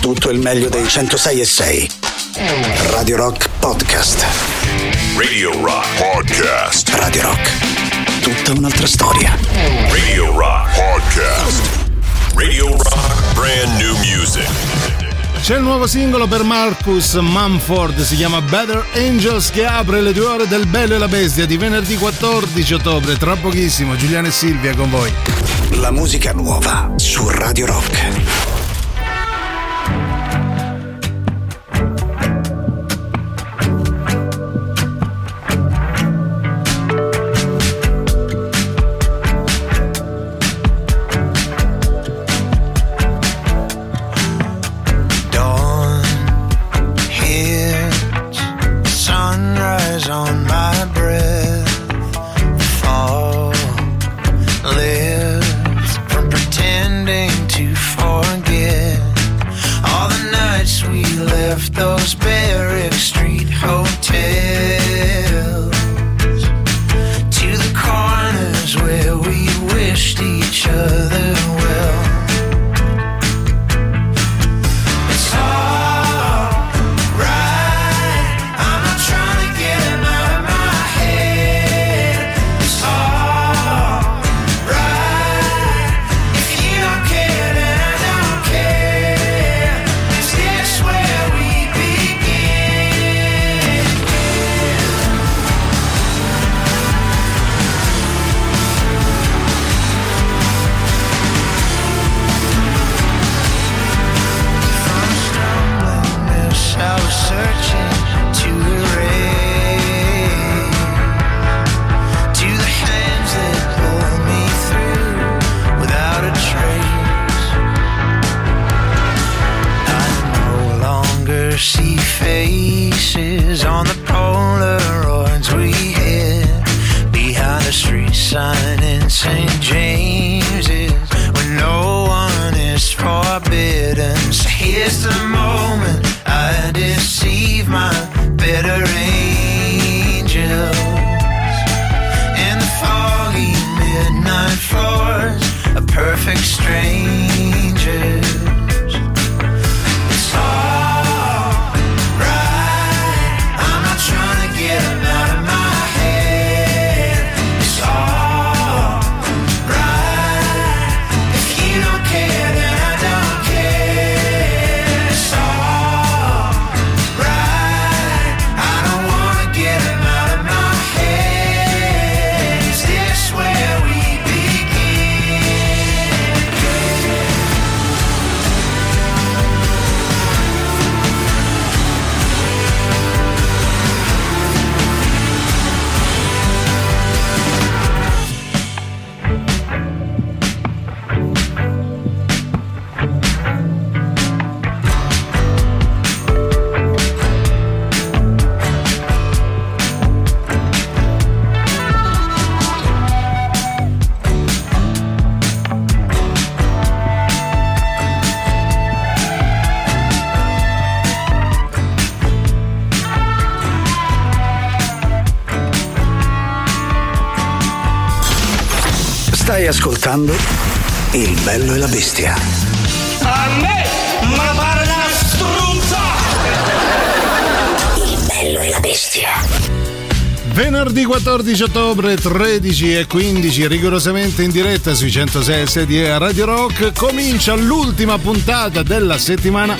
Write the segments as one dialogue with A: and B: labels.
A: tutto il meglio dei 106 e 6. Radio Rock Podcast.
B: Radio Rock Podcast.
A: Radio Rock. Tutta un'altra storia.
B: Radio Rock Podcast. Radio Rock Brand New Music.
C: C'è il nuovo singolo per Marcus Mumford, si chiama Better Angels che apre le due ore del Bello e la Bestia di venerdì 14 ottobre. Tra pochissimo Giuliano e Silvia con voi.
A: La musica nuova su Radio Rock. Ascoltando Il bello e la bestia.
D: A me, ma pare una struzza!
A: Il bello e la bestia.
C: Venerdì 14 ottobre 13 e 15 rigorosamente in diretta sui 106 di Radio Rock comincia l'ultima puntata della settimana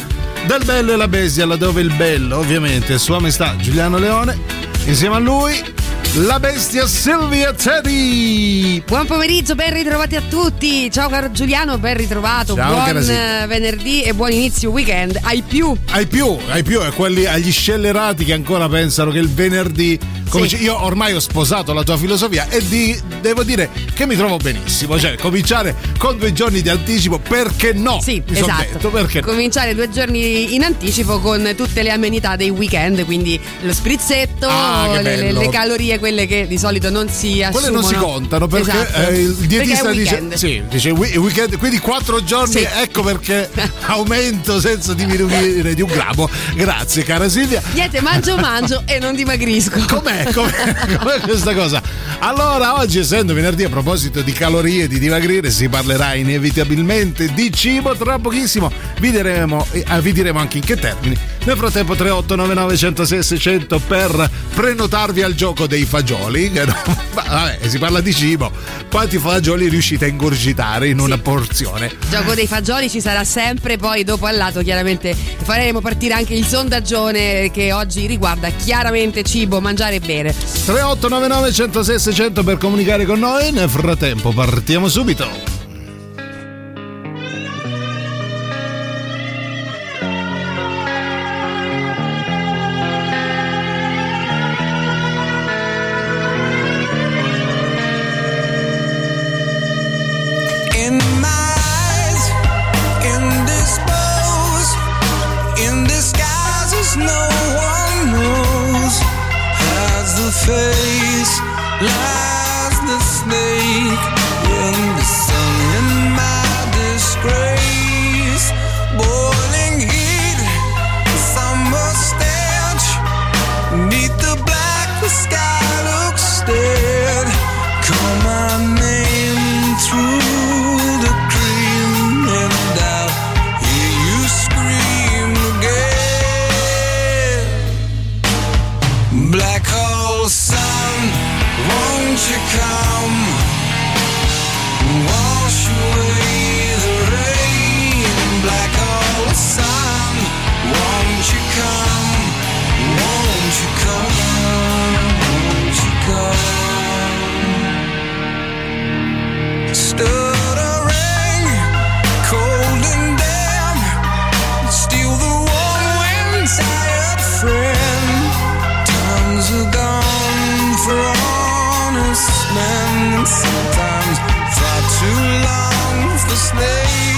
C: del Bello e la Bestia laddove il bello ovviamente è Sua Maestà Giuliano Leone insieme a lui la bestia Silvia Teddy.
E: Buon pomeriggio, ben ritrovati a tutti. Ciao caro Giuliano, ben ritrovato.
C: Ciao,
E: buon
C: carasi.
E: venerdì e buon inizio weekend. Ai più.
C: Ai più, ai più, a quelli agli scellerati che ancora pensano che il venerdì come
E: Sì.
C: dice, io ormai ho sposato la tua filosofia e di- devo dire che mi trovo benissimo. Cioè, cominciare con due giorni di anticipo, perché no?
E: Sì,
C: Mi
E: esatto.
C: detto, perché?
E: Cominciare due giorni in anticipo con tutte le amenità dei weekend, quindi lo sprizzetto,
C: Ah,
E: le, le- calorie quelle che di solito non si assumono.
C: Quelle non si contano perché
E: Esatto.
C: eh, il dietista dice sì, dice "We- weekend, quindi quattro giorni,
E: Sì.
C: ecco perché aumento senza diminuire di un gramo. Grazie cara Silvia.
E: Niente, mangio, mangio e non dimagrisco.
C: Com'è, com'è, com'è questa cosa? Allora, oggi essendo venerdì a proposito di calorie e di dimagrire, si parlerà inevitabilmente di cibo. Tra pochissimo vi diremo, eh, vi diremo anche in che termini. Nel frattempo 3899 106 600 per prenotarvi al gioco dei fagioli. ma Vabbè, si parla di cibo. Quanti fagioli riuscite a ingurgitare in una porzione?
E: Gioco dei fagioli ci sarà sempre, poi dopo al lato chiaramente faremo partire anche il sondaggione che oggi riguarda chiaramente cibo, mangiare e bere.
C: 3899 106 600 per comunicare con noi. Nel frattempo partiamo subito.
F: Won't you come? Wash away the rain. Black hole sun, won't you come? Won't you come? Won't you come? Sometimes far too long for snakes.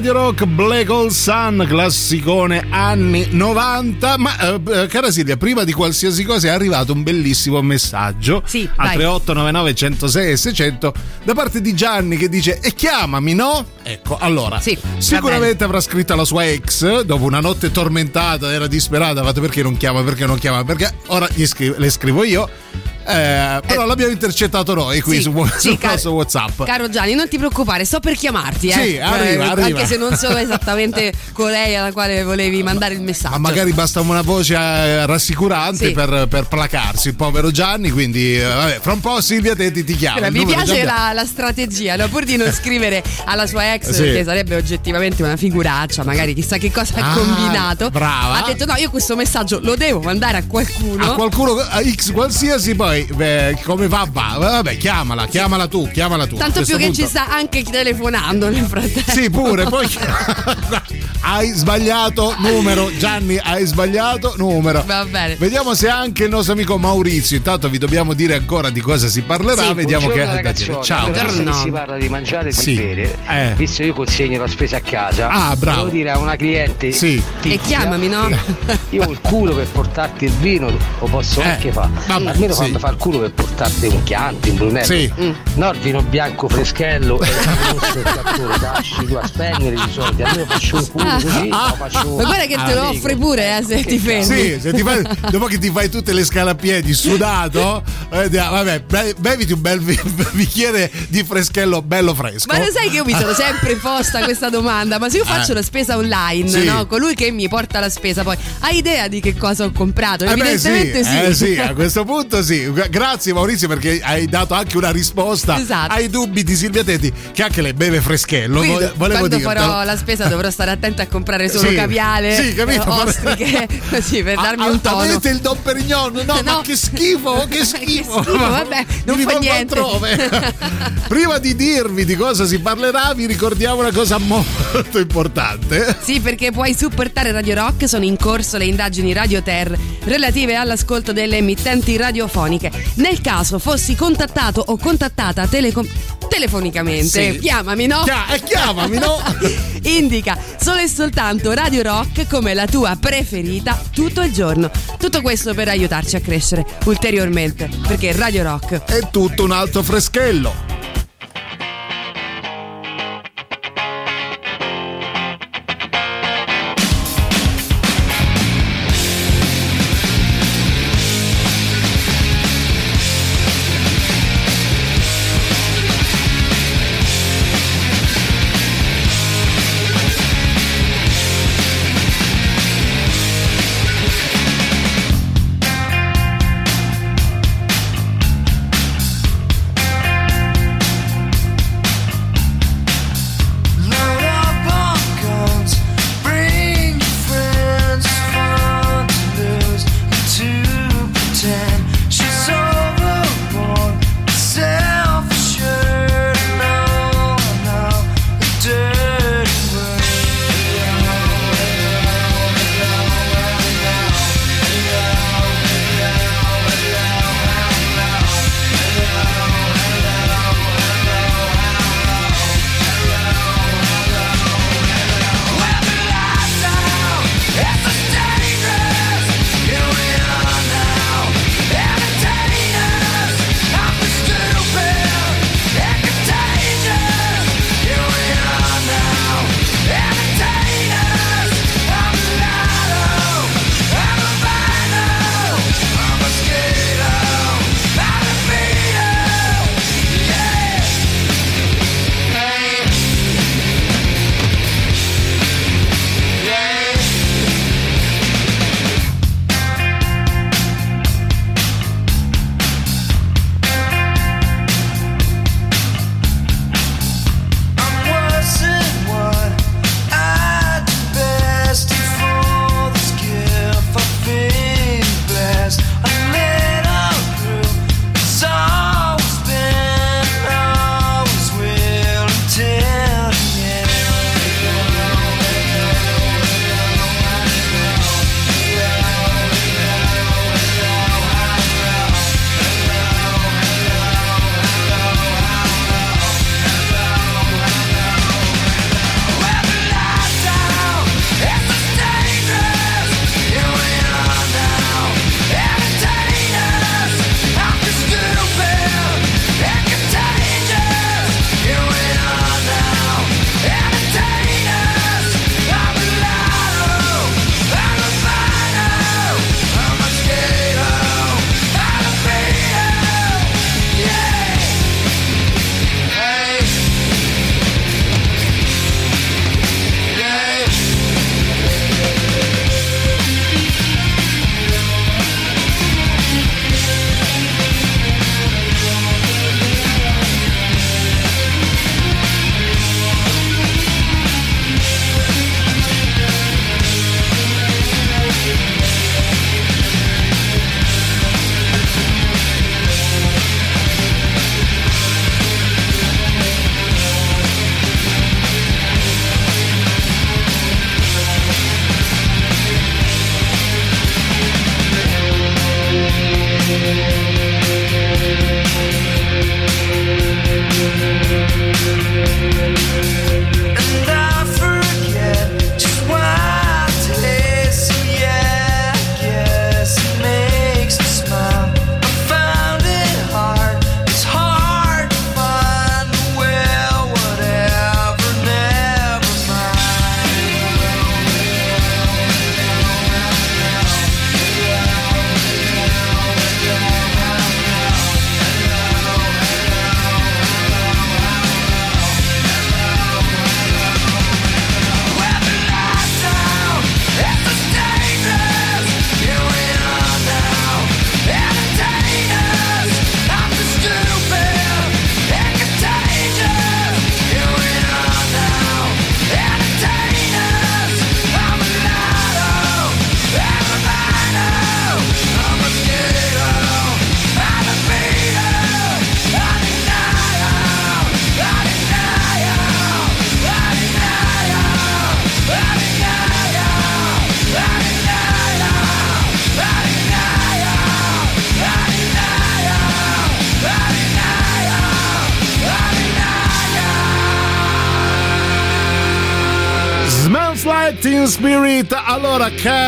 C: Radio Rock Black Hole Sun, classicone anni 90. Ma eh, cara Silvia, prima di qualsiasi cosa è arrivato un bellissimo messaggio
E: sì,
C: a
E: vai.
C: 3899 106 e 600 da parte di Gianni che dice e chiamami, no? Ecco, allora,
E: Sì,
C: sicuramente avrà scritto alla sua ex dopo una notte tormentata, era disperata, fatto perché non chiama, perché non chiama, perché ora gli scri- le scrivo io. Eh, però
E: Eh.
C: l'abbiamo intercettato noi qui
E: Sì,
C: su,
E: sì,
C: sul
E: car-
C: nostro WhatsApp.
E: Caro Gianni, non ti preoccupare, sto per chiamarti. Eh.
C: Sì, arriva,
E: Eh,
C: arriva.
E: Anche se non so esattamente colei alla quale volevi mandare il messaggio.
C: Ma magari basta una voce eh, rassicurante
E: Sì.
C: per, per placarsi il povero Gianni. Quindi, eh, vabbè, fra un po' Silvia Tetti ti chiama.
E: Allora, mi piace la, la strategia, no? pur di non scrivere alla sua ex,
C: Sì.
E: che sarebbe oggettivamente una figuraccia, magari chissà che cosa ha
C: Ah,
E: combinato.
C: brava.
E: Ha detto: no, io questo messaggio lo devo mandare a qualcuno.
C: A qualcuno a X qualsiasi, poi beh, come va, va. Vabbè, chiamala, chiamala tu, chiamala tu.
E: Tanto più che
C: punto-
E: ci sta anche telefonando nel frattempo.
C: Sì, pure, poi hai sbagliato numero, Gianni, hai sbagliato numero.
E: Va bene.
C: Vediamo se anche il nostro amico Maurizio, intanto vi dobbiamo dire ancora di cosa si parlerà,
E: Sì.
C: vediamo che
G: ragazzotti.
C: Ciao.
E: Buongiorno.
G: si parla di mangiare e
C: Sì.
G: di bere,
C: Eh.
G: visto io consegno la spesa a casa,
C: Ah, bravo.
G: devo dire a una cliente
C: Sì.
G: tizia,
E: E chiamami, no?
G: Io ho il culo per portarti il vino, lo posso
C: Eh,
G: anche fare.
C: vabbè,
G: Almeno
C: sì.
G: quando fa il culo per portarti un chianti, un brunello.
C: Sì.
G: No, il vino bianco freschello e il rosso il cattone, lasci tu a spegnere i soldi. Almeno faccio un culo così,
C: Ah.
G: faccio
E: Ma guarda che te lo offre
G: dico.
E: pure, eh, se ti fermi.
C: Sì, se ti fai, dopo che ti fai tutte le scale a piedi sudato, eh, vabbè, be- beviti un bel bicchiere di freschello bello fresco.
E: Ma lo sai che io mi sono sempre posta questa domanda, ma se io faccio
C: Eh.
E: la spesa online,
C: Sì.
E: no? Colui che mi porta la spesa poi, hai idea di che cosa ho comprato?
C: Eh beh,
E: Evidentemente sì.
C: eh sì, a questo punto sì. Gra- Grazie Maurizio perché hai dato anche una risposta
E: Esatto.
C: ai dubbi di Silvia Tetti che anche lei beve freschello.
E: Quindi,
C: Vo- volevo
E: quando
C: dirtelo.
E: farò la spesa dovrò stare attenta a comprare solo
C: Sì,
E: caviale,
C: sì, capito,
E: eh,
C: ma-
E: ostriche, così per darmi un tono.
C: Avete il Don Perignon? No, ma
E: No.
C: che schifo, che schifo.
E: schifo, vabbè, non
C: Mi
E: fa niente.
C: altrove. Prima di dirvi di cosa si parlerà, vi ricordiamo una cosa molto importante.
E: Sì, perché puoi supportare Radio Rock, sono in corso le indagini Radio Ter relative all'ascolto delle emittenti radiofoniche. Nel caso fossi contattato o contattata telecom- telefonicamente,
C: Sì.
E: chiamami, no?
C: Chia- eh, chiamami, no?
E: Indica solo e soltanto Radio Rock come la tua preferita tutto il giorno. Tutto questo per aiutarci a crescere ulteriormente, perché Radio Rock
C: È tutto un altro freschello.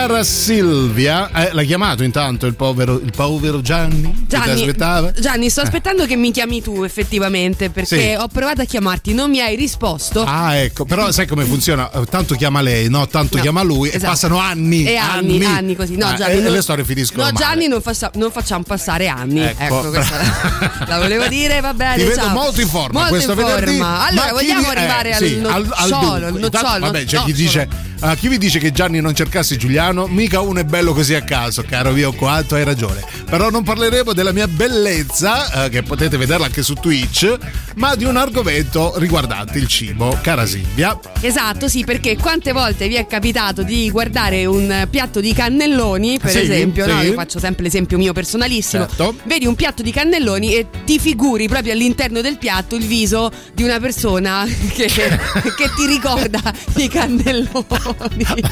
C: Cara Silvia, eh, l'ha chiamato intanto il povero, il povero Gianni?
E: Gianni, Gianni, sto aspettando che mi chiami tu effettivamente perché sì. ho provato a chiamarti, non mi hai risposto.
C: Ah, ecco, però sai come funziona? Tanto chiama lei, no? Tanto no, chiama lui esatto. e passano anni.
E: E anni, anni, anni così. No,
C: ah,
E: Gianni,
C: e
E: non,
C: le storie finiscono.
E: No. Gianni non, faccia, non, facciamo passare anni. Ecco, ecco questa la, la, volevo dire, va bene.
C: Ti
E: ciao.
C: vedo molto in forma
E: molto
C: questo
E: in
C: venerdì.
E: Forma. Allora, vogliamo
C: vi,
E: arrivare
C: eh,
E: al,
C: sì,
E: nocciolo,
C: al, al,
E: al nocciolo.
C: Vabbè, c'è
E: no,
C: chi dice Uh, chi vi dice che Gianni non cercasse Giuliano? Mica uno è bello così a caso, caro mio quanto hai ragione. Però non parleremo della mia bellezza, uh, che potete vederla anche su Twitch, ma di un argomento riguardante il cibo, cara Silvia.
E: Esatto, sì, perché quante volte vi è capitato di guardare un piatto di cannelloni, per
C: sì,
E: esempio,
C: sì.
E: no? Io faccio sempre l'esempio mio personalissimo.
C: Certo.
E: Vedi un piatto di cannelloni e ti figuri proprio all'interno del piatto il viso di una persona che, che ti ricorda i cannelloni.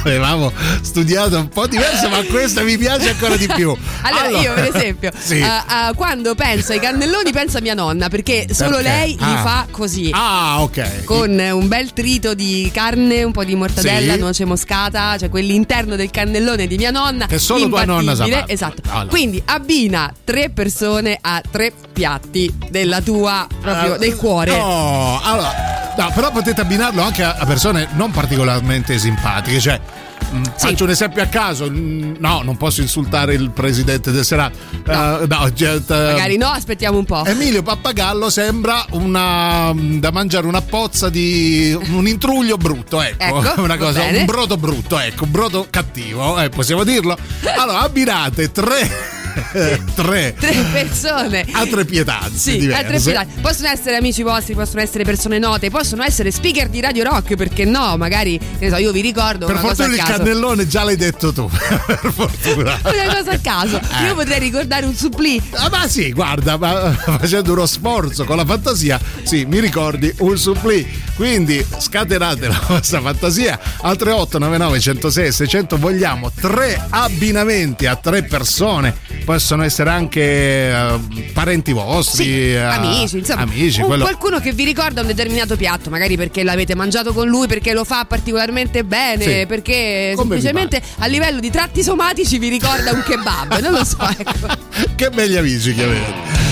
C: Avevamo studiato un po' diverso, ma questa mi piace ancora di più.
E: Allora, allora io per esempio,
C: sì.
E: uh, uh, quando penso ai cannelloni, penso a mia nonna, perché solo
C: Perché?
E: lei
C: Ah.
E: li fa così.
C: Ah, ok.
E: Con un bel trito di carne, un po' di mortadella,
C: Sì.
E: noce moscata, cioè quell'interno del cannellone di mia nonna.
C: Che solo tua nonna sa fare.
E: Esatto.
C: Allora.
E: Quindi abbina tre persone a tre piatti della tua, proprio
C: Eh,
E: del cuore.
C: No, allora, no, però potete abbinarlo anche a persone non particolarmente simpatiche, cioè. mh, Faccio un esempio a caso, mh, no, non posso insultare il presidente del Senato.
E: No.
C: Eh, no, cioè, eh,
E: Magari no, aspettiamo un po'.
C: Emilio Pappagallo sembra una da mangiare una pozza di un intruglio brutto, ecco,
E: Ecco,
C: una cosa, un brodo brutto, ecco, un brodo cattivo, eh, possiamo dirlo. Allora, abbinate tre tre
E: Tre persone.
C: a tre pietanze
E: Sì,
C: diverse.
E: tre. Possono essere amici vostri, possono essere persone note, possono essere speaker di Radio Rock, perché no? Magari, so, io vi ricordo
C: Per fortuna il cannellone già l'hai detto tu. per fortuna.
E: Una cosa a caso.
C: Eh.
E: Io potrei ricordare un supplì.
C: Ah, ma sì, guarda, ma facendo uno sforzo con la fantasia, sì, mi ricordi un supplì. Quindi scatenate la vostra fantasia al 3899 106 600 vogliamo tre abbinamenti a tre persone. Possono essere anche eh, parenti vostri,
E: Sì,
C: eh,
E: amici, insomma,
C: amici, quello-
E: qualcuno che vi ricorda un determinato piatto, magari perché l'avete mangiato con lui, perché lo fa particolarmente bene,
C: Sì.
E: perché
C: Come
E: semplicemente a livello di tratti somatici vi ricorda un kebab, non lo so, ecco.
C: che belli amici che avete.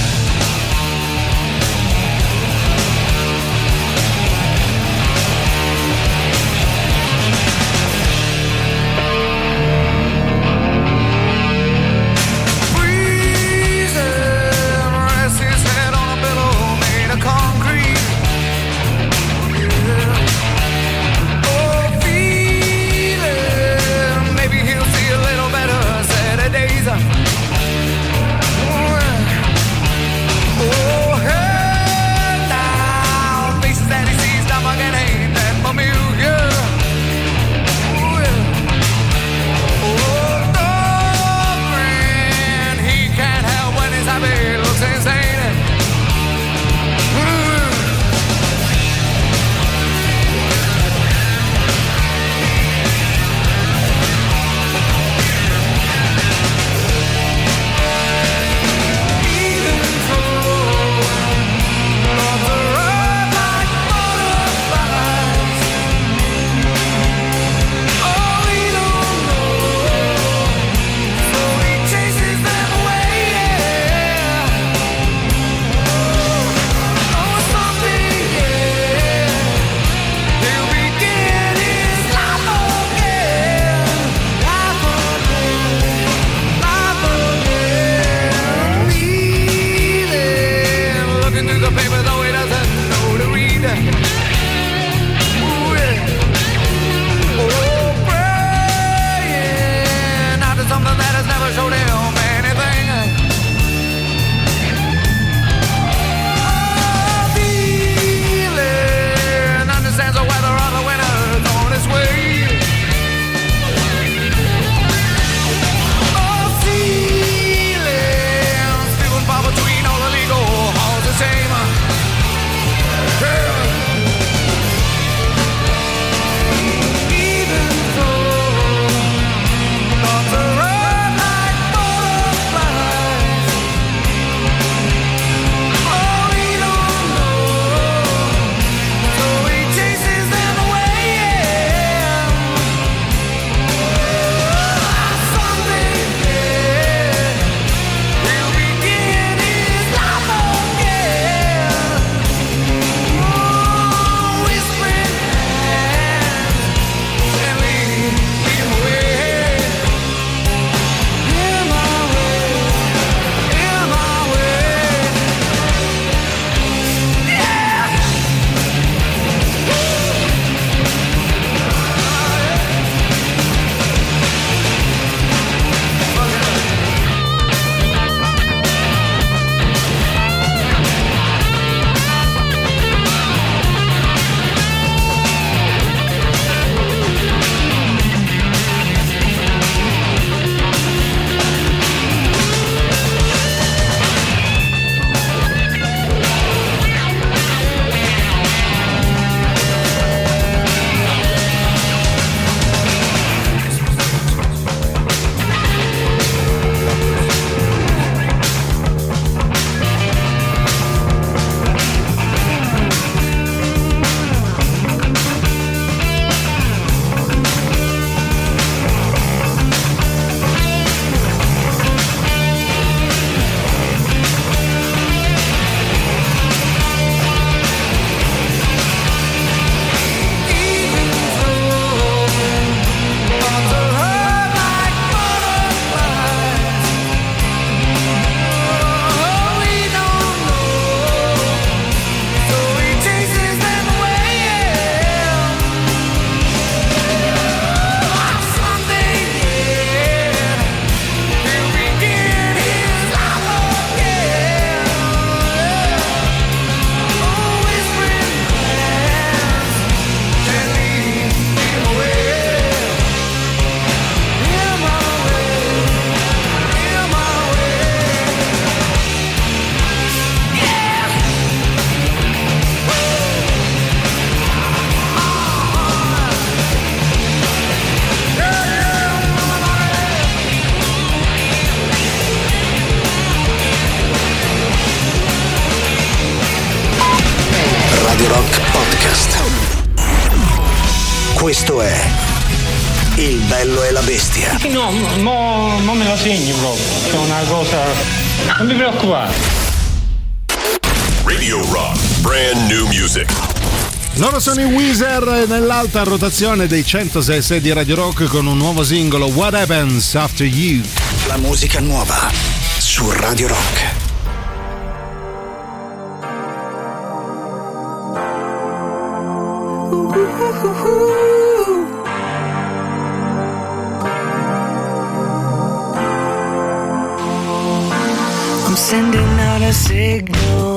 A: Questo è Il bello e la bestia.
D: No, mo, mo me lo segni proprio. È una cosa. Non mi preoccupare.
B: Radio Rock, brand new music.
C: Loro sono i Weezer nell'alta rotazione dei 106 di Radio Rock con un nuovo singolo What Happens After You.
A: La musica nuova su Radio Rock.
H: I'm sending out a signal,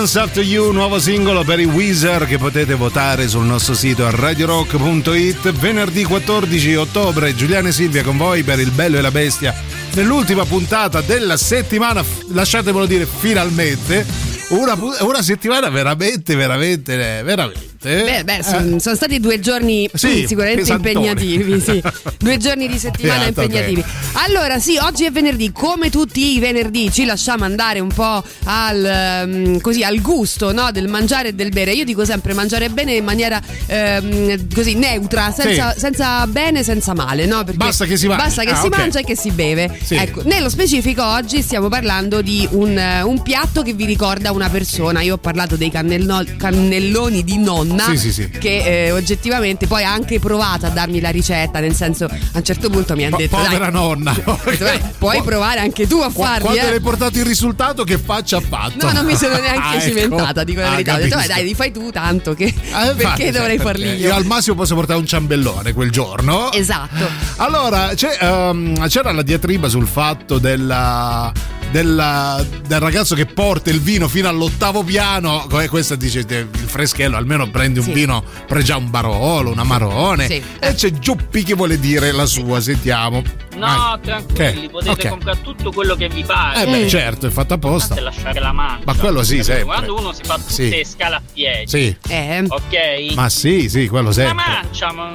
H: Happens After You,
C: nuovo singolo per i Weezer che potete votare sul nostro sito a radiorock.it venerdì 14 ottobre. Giuliano e Silvia con voi per Il Bello e la Bestia nell'ultima puntata della settimana, lasciatemelo dire finalmente, una, una settimana veramente, veramente, veramente.
E: Beh, beh, son- sono stati due giorni
C: Eh. Sì,
E: sicuramente
C: pesantoni.
E: impegnativi, sì. Due giorni di settimana
C: Beato,
E: impegnativi. Allora, sì, oggi è venerdì, come tutti i venerdì ci lasciamo andare un po' al, ehm, così, al gusto no, del mangiare e del bere. Io dico sempre mangiare bene in maniera ehm, così neutra, senza,
C: Sì.
E: senza bene, senza male, no? Perché
C: Basta che si mangi.
E: Basta che
C: Ah,
E: si
C: ok.
E: mangia e che si beve.
C: Sì.
E: Ecco, nello specifico oggi stiamo parlando di un, eh, un piatto che vi ricorda una persona. Io ho parlato dei cannello- cannelloni di nonna
C: Sì, sì, sì.
E: che eh, oggettivamente poi ha anche provato a darmi la ricetta, nel senso a un certo punto mi ha
C: Po-
E: detto
C: povera
E: dai,
C: nonna.
E: dai, puoi provare anche tu a
C: Qua-
E: farli.
C: Quando
E: eh.
C: l'hai portato il risultato, che faccia ha fatto?
E: No, non mi sono neanche
C: Ah, ecco.
E: cimentata, dico la
C: Ah,
E: verità. Ho detto, "Vai,
C: capisco.
E: dai, li fai tu tanto che
C: Eh,
E: perché
C: infatti,
E: dovrei
C: perché
E: farli io?
C: Io al massimo posso portare un ciambellone quel giorno.
E: Esatto.
C: Allora, ehm, c'era la diatriba sul fatto della della- del ragazzo che porta il vino fino all'ottavo piano. E questo dice te, il freschello, almeno prendi un
E: Sì.
C: vino, pregia un barolo, un amarone.
E: Sì.
C: E c'è Giuppi che vuole dire la sua, sentiamo.
I: No,
C: Vai.
I: tranquilli,
C: Che?
I: potete
C: Ok.
I: comprare tutto quello che vi pare.
C: Eh beh, certo, è fatto apposta.
I: Basta lasciare la mancia.
C: Ma quello sì, sempre.
I: Quando uno si fa tutte
C: Sì.
I: le scale a piedi,
C: Sì.
E: Eh.
I: ok?
C: Ma sì, sì, quello
I: Una
C: sempre.
I: mancia, ma,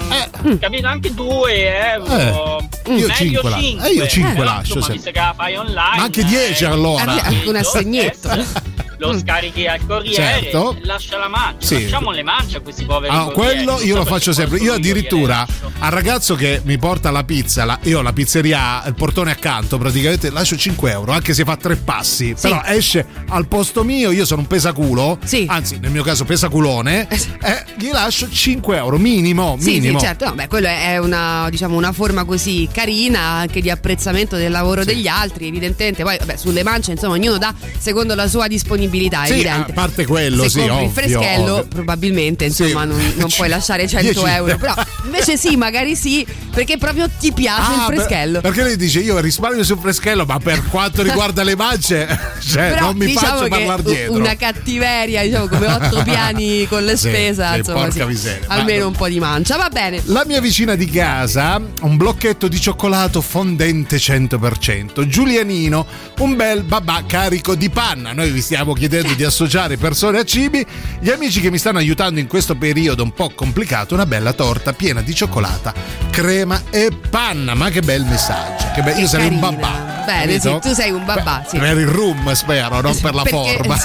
I: capito? Anche 2 euro.
C: Eh, io
I: meglio
C: cinque la-
I: 5.
C: eh, io cinque lascio,
I: Insomma,
C: sempre.
I: visto che la fai online.
C: Ma anche 10 allora.
E: Anche- anche un assegnetto.
I: eh, Lo scarichi al corriere
C: Certo.
I: lascia la mancia.
C: Sì.
I: Lasciamo le mance a questi poveri
C: Ah, quello
I: Non
C: io
I: so
C: lo faccio sempre. Io addirittura al ragazzo che mi porta la pizza, la- io ho la pizzeria, il portone accanto, praticamente lascio 5 euro, anche se fa tre passi. Però esce al posto mio, io sono un pesaculo, anzi nel mio caso pesaculone, e gli lascio 5 euro, minimo,
E: Sì,
C: minimo.
E: sì, certo, no, beh, quello è una, diciamo, una forma così carina anche di apprezzamento del lavoro degli altri, evidentemente. Poi, vabbè, sulle mance, insomma, ognuno dà secondo la sua disponibilità,
C: Sì,
E: evidente.
C: a parte quello,
E: Se
C: sì,
E: compri il
C: ovvio,
E: freschello,
C: ovvio.
E: probabilmente, insomma, non, non puoi lasciare 100
C: 10.
E: euro. Però invece sì, magari sì, perché proprio ti piace
C: Ah,
E: il
C: per-
E: freschello.
C: perché lei dice io risparmio sul freschello, ma per quanto riguarda le mance, cioè,
E: Però
C: non mi
E: diciamo
C: faccio parlare dietro.
E: una cattiveria, diciamo, come otto piani con le
C: Sì,
E: spesa,
C: sì,
E: insomma,
C: porca
E: sì.
C: miseria.
E: almeno
C: Ma-
E: un po' di mancia. Va bene.
C: La mia vicina di casa, un blocchetto di cioccolato fondente 100%. Giulianino, un bel babà carico di panna. Noi vi stiamo chiedendo di associare persone a cibi. Gli amici che mi stanno aiutando in questo periodo un po' complicato, una bella torta piena di cioccolata, crema e panna. Ma che bel messaggio. Che be- io sarei un babà.
E: Bene, sì, tu sei un babà, sì.
C: Per il rum, spero, non per la
E: Perché-
C: forma.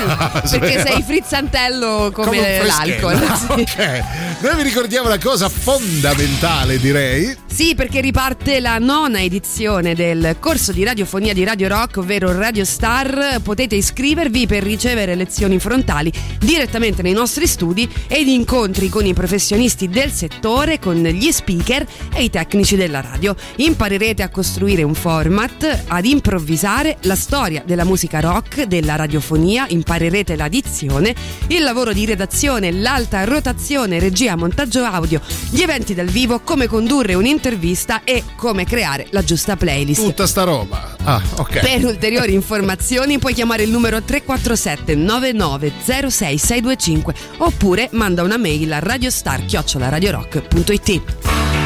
E: sì, perché sei frizzantello come,
C: Come
E: l'alcol. sì.
C: Ok, noi vi ricordiamo una cosa fondamentale, direi.
E: Sì, perché riparte la nona edizione del corso di radiofonia di Radio Rock, ovvero Radio Star. Potete iscrivervi per ricevere lezioni frontali direttamente nei nostri studi ed incontri con i professionisti del settore, con gli speaker e i tecnici della radio. Imparerete a costruire un format, ad improvvisare la storia della musica rock, della radiofonia, imparerete la dizione, il lavoro di redazione, l'alta rotazione, regia, montaggio audio, gli eventi dal vivo, come condurre un'intervista e come creare la giusta playlist.
C: Tutta sta roba. Ah, ok.
E: Per ulteriori informazioni puoi chiamare il numero 347 9906 625 oppure manda una mail a radiostar-radiorock.it.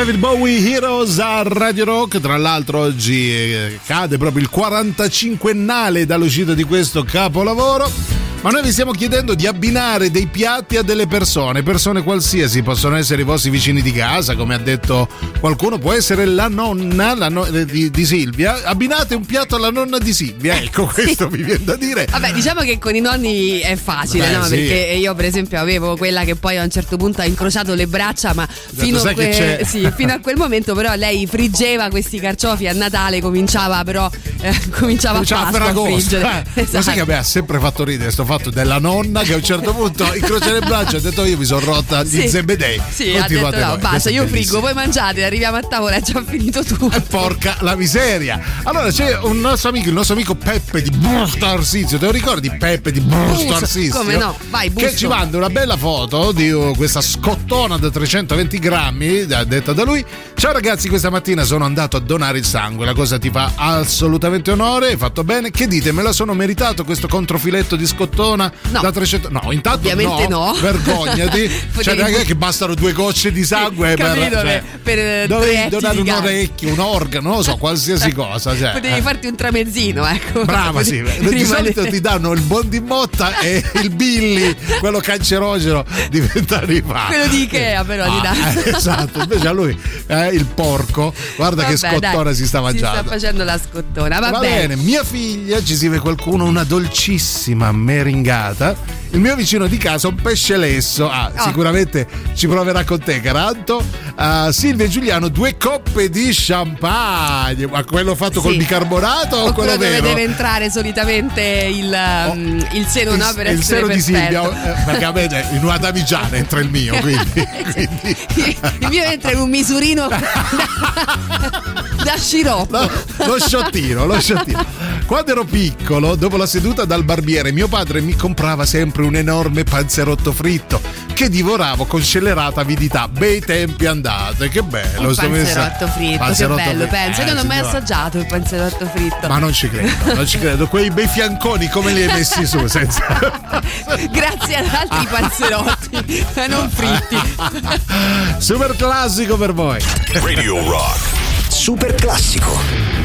C: David Bowie Heroes a Radio Rock, tra l'altro oggi eh, cade proprio il 45ennale dall'uscita di questo capolavoro. Ma noi vi stiamo chiedendo di abbinare dei piatti a delle persone, persone qualsiasi, possono essere i vostri vicini di casa, come ha detto qualcuno, può essere la nonna la no- eh, di, di Silvia. Abbinate un piatto alla nonna di Silvia, ecco, questo mi viene da dire.
E: Vabbè, diciamo che con i nonni è facile,
C: Beh,
E: no?
C: sì.
E: Perché io, per esempio, avevo quella che poi a un certo punto ha incrociato le braccia, ma fino a, que- sì, fino a quel momento, però, lei friggeva questi carciofi a Natale, cominciava però eh, cominciava,
C: Cominciava
E: a
C: a
E: friggere.
C: Eh,
E: Esatto.
C: Ma sai che a me ha sempre fatto ridere sto fatto della nonna che a un certo punto incrocia le braccia e ha detto io mi sono rotta gli
E: Sì.
C: zebedei.
E: Sì, ha detto no,
C: voi.
E: basta, io friggo, voi mangiate, arriviamo a tavola, è già finito tutto.
C: Eh, Porca la miseria! Allora c'è un nostro amico, il nostro amico Peppe di Bursto Arsizio. Te lo ricordi Peppe di
E: Busto,
C: Arsizio?
E: come no? Vai,
C: Che
E: Busto.
C: ci manda una bella foto di uh, questa scottona da 320 grammi, detta da lui. Ciao ragazzi, questa mattina sono andato a donare il sangue. La cosa ti fa assolutamente onore, hai fatto bene. Che dite, me la sono meritato questo controfiletto di scottona
E: No.
C: da 300? No, intanto
E: Ovviamente no.
C: Vergognati. cioè, non è che bastano due gocce di sangue per,
E: capito,
C: cioè,
E: per, eh,
C: dovevi donare un orecchio, un organo, non lo so, qualsiasi cosa. Cioè,
E: Potevi
C: eh.
E: farti un tramezzino, ecco.
C: Brava, sì.
E: Potevi
C: Di solito ti danno il buon di motta e il Billy, quello cancerogeno di vent'anni fa.
E: Quello di Ikea, però, ti
C: Ah,
E: danno.
C: eh, Esatto, invece a lui eh, il porco, guarda che
E: Vabbè,
C: scottona
E: dai,
C: si sta
E: Si
C: mangiando.
E: sta facendo la scottona, va,
C: Va bene, mia figlia, ci scrive qualcuno, una dolcissima meringata. Il mio vicino di casa un pesce lesso. Ah,
E: Oh.
C: sicuramente ci proverà con te, Caranto. Ah, Silvia e Giuliano, due coppe di champagne. Ma quello fatto col
E: Sì.
C: bicarbonato o,
E: O
C: quello
E: quello dove
C: vero?
E: deve entrare solitamente il, um, il seno, no? Per
C: il
E: essere
C: seno di. Silvia, eh, perché a me eh, in una damigiana entra il mio, quindi. quindi-
E: il mio entra in un misurino da, da sciroppo.
C: No, lo sciottino, lo sciottino. Quando ero piccolo, dopo la seduta dal barbiere, mio padre mi comprava sempre un enorme panzerotto fritto che divoravo con scellerata avidità. Bei tempi andate, che bello.
E: Il
C: sto messa-
E: panzerotto fritto,
C: Panzerotto
E: che bello,
C: fritto.
E: penso.
C: Eh,
E: Io non ho mai assaggiato il panzerotto fritto.
C: Ma non ci credo, non ci credo. Quei bei fianconi come li hai messi su senza.
E: Grazie ad altri panzerotti, eh, non fritti.
C: Super classico per voi.
B: Radio Rock.
A: Super classico.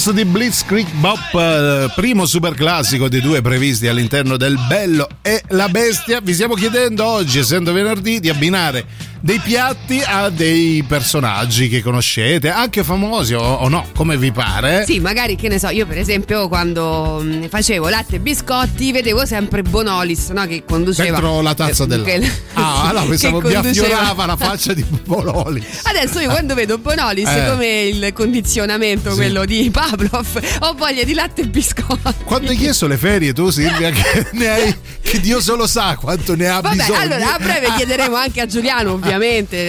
C: Ramones di Blitzkrieg Bop, eh, primo super classico dei due previsti all'interno del Bello e la Bestia. Vi stiamo chiedendo oggi, essendo venerdì, di abbinare dei piatti a dei personaggi che conoscete, anche famosi o, o no, come vi pare.
E: Sì, magari che ne so, io per esempio quando mh, facevo latte e biscotti vedevo sempre Bonolis, no? Che conduceva.
C: Dentro la tazza
E: eh,
C: del
E: che-
C: Ah, no, pensavo
E: che
C: affiorava la faccia di Pololi.
E: Adesso io quando vedo Bonolis
C: Eh.
E: come il condizionamento,
C: Sì.
E: quello di Pavlov, ho voglia di latte e biscotti.
C: Quando hai chiesto le ferie tu Silvia che ne hai che Dio solo sa quanto ne ha
E: Vabbè,
C: bisogno.
E: allora a breve chiederemo anche a Giuliano, ovviamente,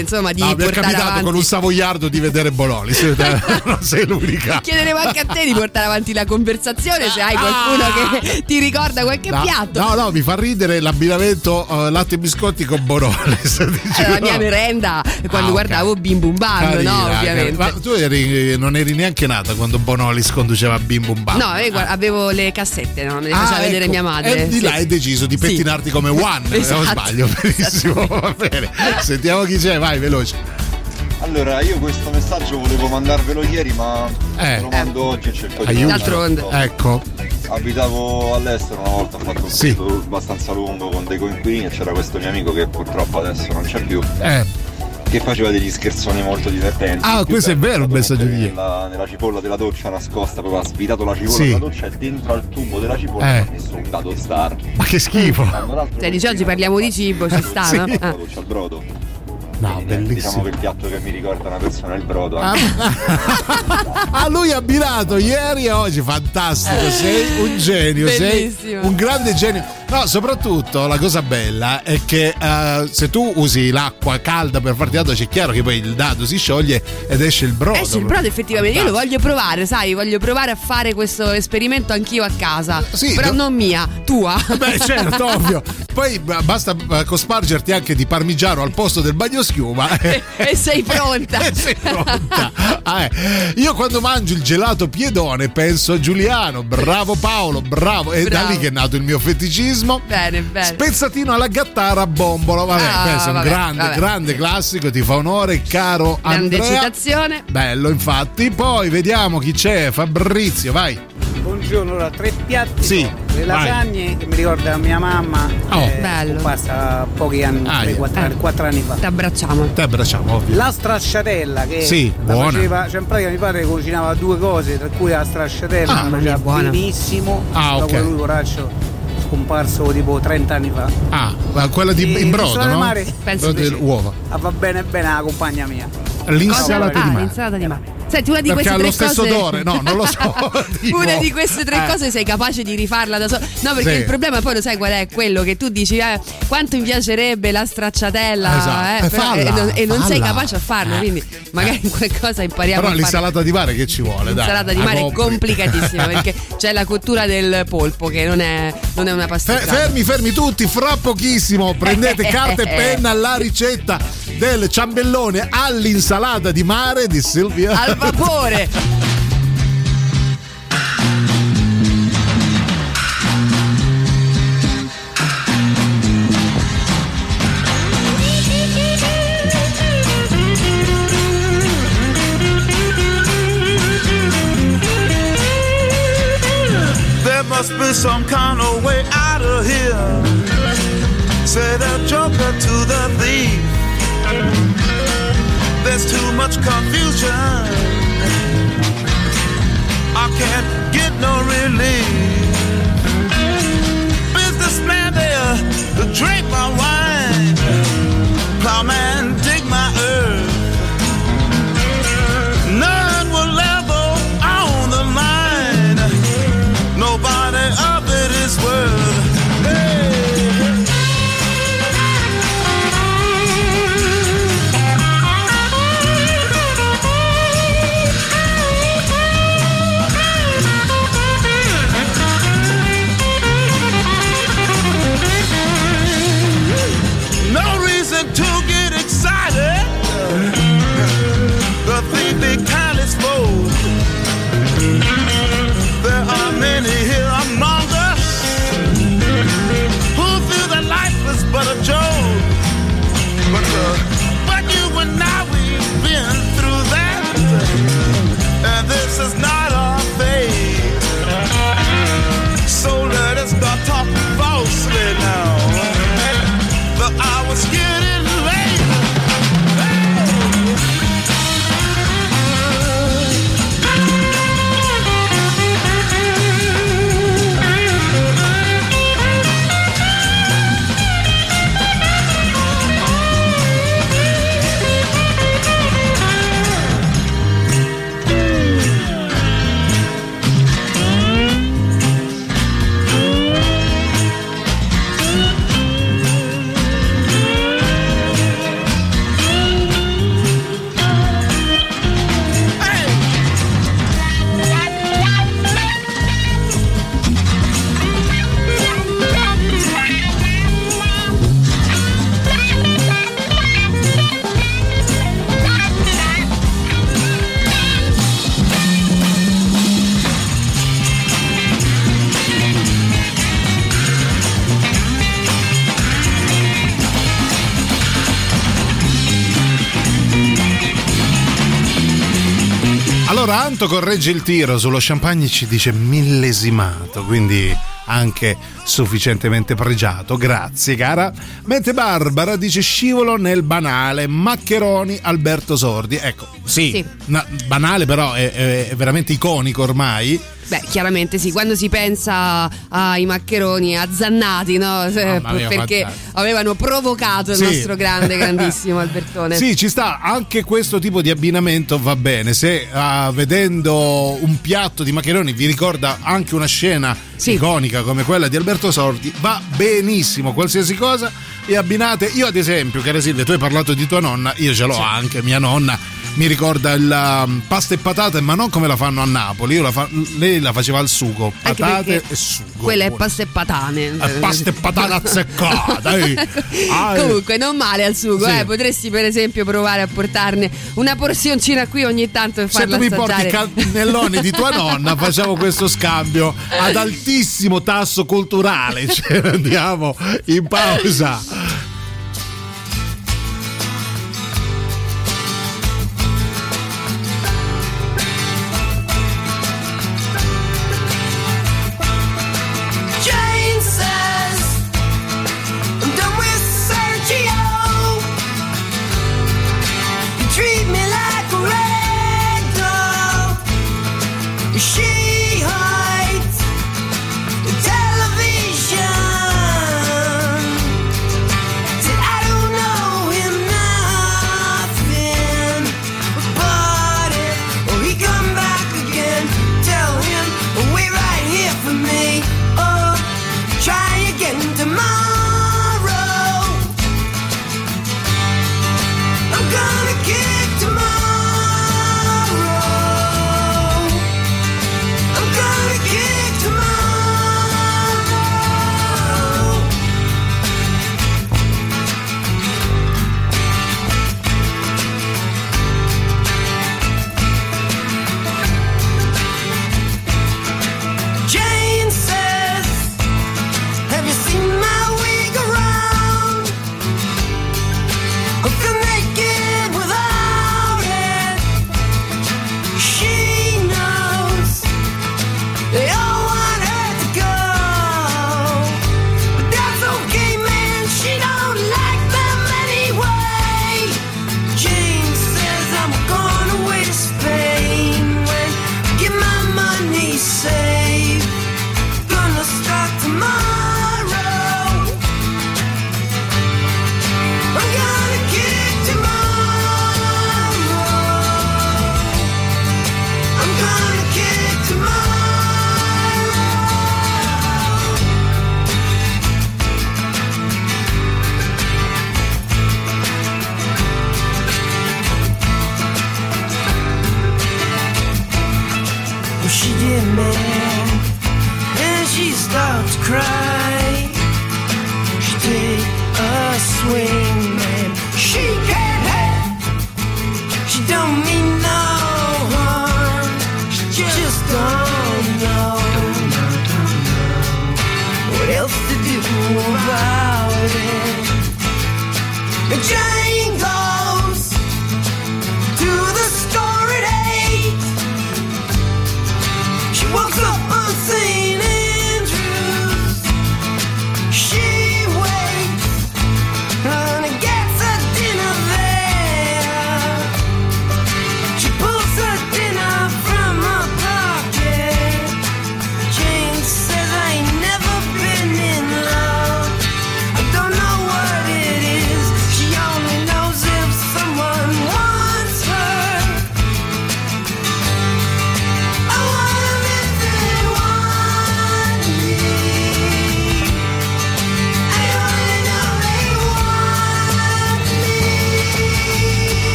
E: insomma, di
C: No, mi è
E: portare
C: capitato
E: avanti.
C: con un savoiardo di vedere Bonolis, non sei l'unica.
E: Chiederemo anche a te di portare avanti la conversazione se hai qualcuno che ti ricorda qualche
C: No,
E: piatto.
C: no, no, mi fa ridere l'abbinamento eh, latte e biscotti con Bonolis. Dici,
E: Eh, la mia merenda quando
C: Ah,
E: guardavo Bim Bum Bam,
C: Carina,
E: no, ovviamente.
C: Ma tu eri- non eri neanche nata quando Bonolis conduceva Bim Bum Bam.
E: No, eh, guarda, avevo le cassette, no? me le
C: Ah,
E: faceva vedere
C: ecco.
E: mia madre.
C: E di
E: sì.
C: là hai deciso di
E: Sì.
C: pettinarti come One. eh,
E: Esatto.
C: Non sbaglio, benissimo. Va bene. Sentiamo chi c'è, vai, veloce.
J: Allora, io questo messaggio volevo mandarvelo ieri, ma
C: Eh.
J: lo mando oggi e cerco di
C: Aiuto.
E: D'altronde.
C: Ecco.
J: Abitavo all'estero una volta, ho fatto un
C: Sì.
J: periodo abbastanza lungo con dei coinquilini e c'era questo mio amico che purtroppo adesso non c'è più,
C: Eh.
J: che faceva degli scherzoni molto divertenti.
C: Ah, questo è vero, il messaggio di ieri.
J: Nella, nella cipolla della doccia nascosta, proprio ha svitato la cipolla
C: Sì.
J: della doccia e dentro al tubo della cipolla
C: Eh.
J: ha messo un dado star.
C: Ma che schifo.
E: Cioè, dici oggi parliamo di cibo, ci sta,
C: Sì.
E: no?
J: La
E: Ah.
J: doccia al brodo.
C: No,
J: Quindi, Diciamo
C: bellissimo.
J: che il piatto che mi ricorda una persona è il brodo.
C: Ah,
J: anche
C: ah, lui ha abbinato ieri e oggi, fantastico, sei un genio, sei
E: Bellissimo.
C: un grande genio. No, soprattutto la cosa bella è che eh, se tu usi l'acqua calda per farti dado, c'è chiaro che poi il dado si scioglie ed esce il brodo.
E: Esce il brodo effettivamente, io lo voglio provare, sai, voglio provare a fare questo esperimento anch'io a casa.
C: Sì,
E: però
C: do-
E: non mia, tua.
C: Beh, certo, ovvio. Poi b- basta eh, cospargerti anche di parmigiano al posto del bagnoschiuma.
E: e sei pronta.
C: E sei pronta. Ah, eh. Io quando mangio il gelato piedone penso a Giuliano, bravo Paolo, bravo. È da
E: Bravo.
C: lì che è nato il mio feticismo.
E: Bene, bene.
C: Spezzatino alla gattara bombolo, vabbè,
E: Ah,
C: questo è un
E: vabbè,
C: grande,
E: vabbè.
C: grande classico, ti fa onore, caro
E: Grande
C: Andrea.
E: citazione.
C: Bello, infatti. Poi vediamo chi c'è, Fabrizio, vai.
K: Buongiorno, allora, tre piatti.
C: Sì,
K: Le
C: vai.
K: lasagne che mi ricorda mia mamma.
C: Oh.
K: eh,
E: Bello.
K: scomparsa pochi anni,
C: Ah,
K: tre,
C: yeah.
K: quattro,
E: Eh.
K: anni, quattro anni fa.
E: Ti abbracciamo.
C: Te abbracciamo, ovvio.
K: La stracciatella che
C: Sì,
K: la
C: buona.
K: faceva, cioè in pratica mio padre cucinava due cose, tra cui la stracciatella,
C: Ah,
K: faceva
E: buona.
K: benissimo.
C: Ah, ok.
K: Dopo lui, poraccio, scomparso tipo 30 anni fa.
C: Ah, ma quella di
K: E
C: in brodo, no?
K: di mare?
E: Penso
C: Brodo
E: di
C: uova.
K: Ah, va bene bene la compagna mia.
C: L'insalata
E: Cosa?
C: di
E: ah,
C: mare.
E: l'insalata di mare. Senti, una di
C: Perché
E: queste
C: ha
E: tre
C: lo stesso
E: cose...
C: odore, no, non lo so.
E: Una di queste tre
C: Eh.
E: cose sei capace di rifarla da solo. No, perché
C: Sì.
E: il problema poi lo sai qual è? Quello che tu dici, eh, quanto mi piacerebbe la stracciatella,
C: Esatto.
E: eh,
C: Eh,
E: però-
C: falla,
E: e, non, e non sei
C: falla.
E: capace a farlo,
C: Eh.
E: quindi magari qualcosa impariamo
C: Però l'insalata di mare che ci vuole? dai?
E: L'insalata di mare è complicatissima perché c'è la cottura del polpo che non è, non è una
C: Fe-
E: passeggiata.
C: fermi, fermi tutti, fra pochissimo prendete carta e penna la ricetta del ciambellone all'insalata di mare di Silvia.
E: Al vapore!
F: There must be some kind of way out of here. Say the joker to the thief. Much confusion. I can't get no relief. Businessman there drink my wine.
A: Allora Anto corregge il tiro sullo champagne ci dice millesimato, quindi anche sufficientemente pregiato. Grazie cara. Mentre Barbara dice scivolo nel banale, maccheroni Alberto Sordi. Ecco, sì,
E: Sì.
A: na- banale però è, è- veramente iconico ormai.
E: Beh, chiaramente sì, quando si pensa ai maccheroni azzannati, no? Eh,
A: mia,
E: Perché
A: fantastico.
E: avevano provocato il
A: Sì.
E: nostro grande, grandissimo Albertone.
A: Sì, ci sta, anche questo tipo di abbinamento va bene. Se ah, vedendo un piatto di maccheroni vi ricorda anche una scena iconica come quella di Alberto Sordi, va benissimo, qualsiasi cosa e abbinate. Io ad esempio, cara Silvia, tu hai parlato di tua nonna, io ce l'ho anche, mia nonna mi ricorda il um, pasta e patate, ma non come la fanno a Napoli, io la fa- lei la faceva al sugo, patate e sugo.
E: Quella è pasta e patane.
A: Eh, pasta e patate azzeccate, ehi. Ah, eh.
E: Comunque, non male al sugo,
A: Sì.
E: eh. Potresti, per esempio, provare a portarne una porzioncina qui ogni tanto e
A: Se
E: farla
A: tu mi porti i
E: assaggiare.
A: cannelloni di tua nonna, facciamo questo scambio ad altissimo tasso culturale. Cioè, andiamo in pausa.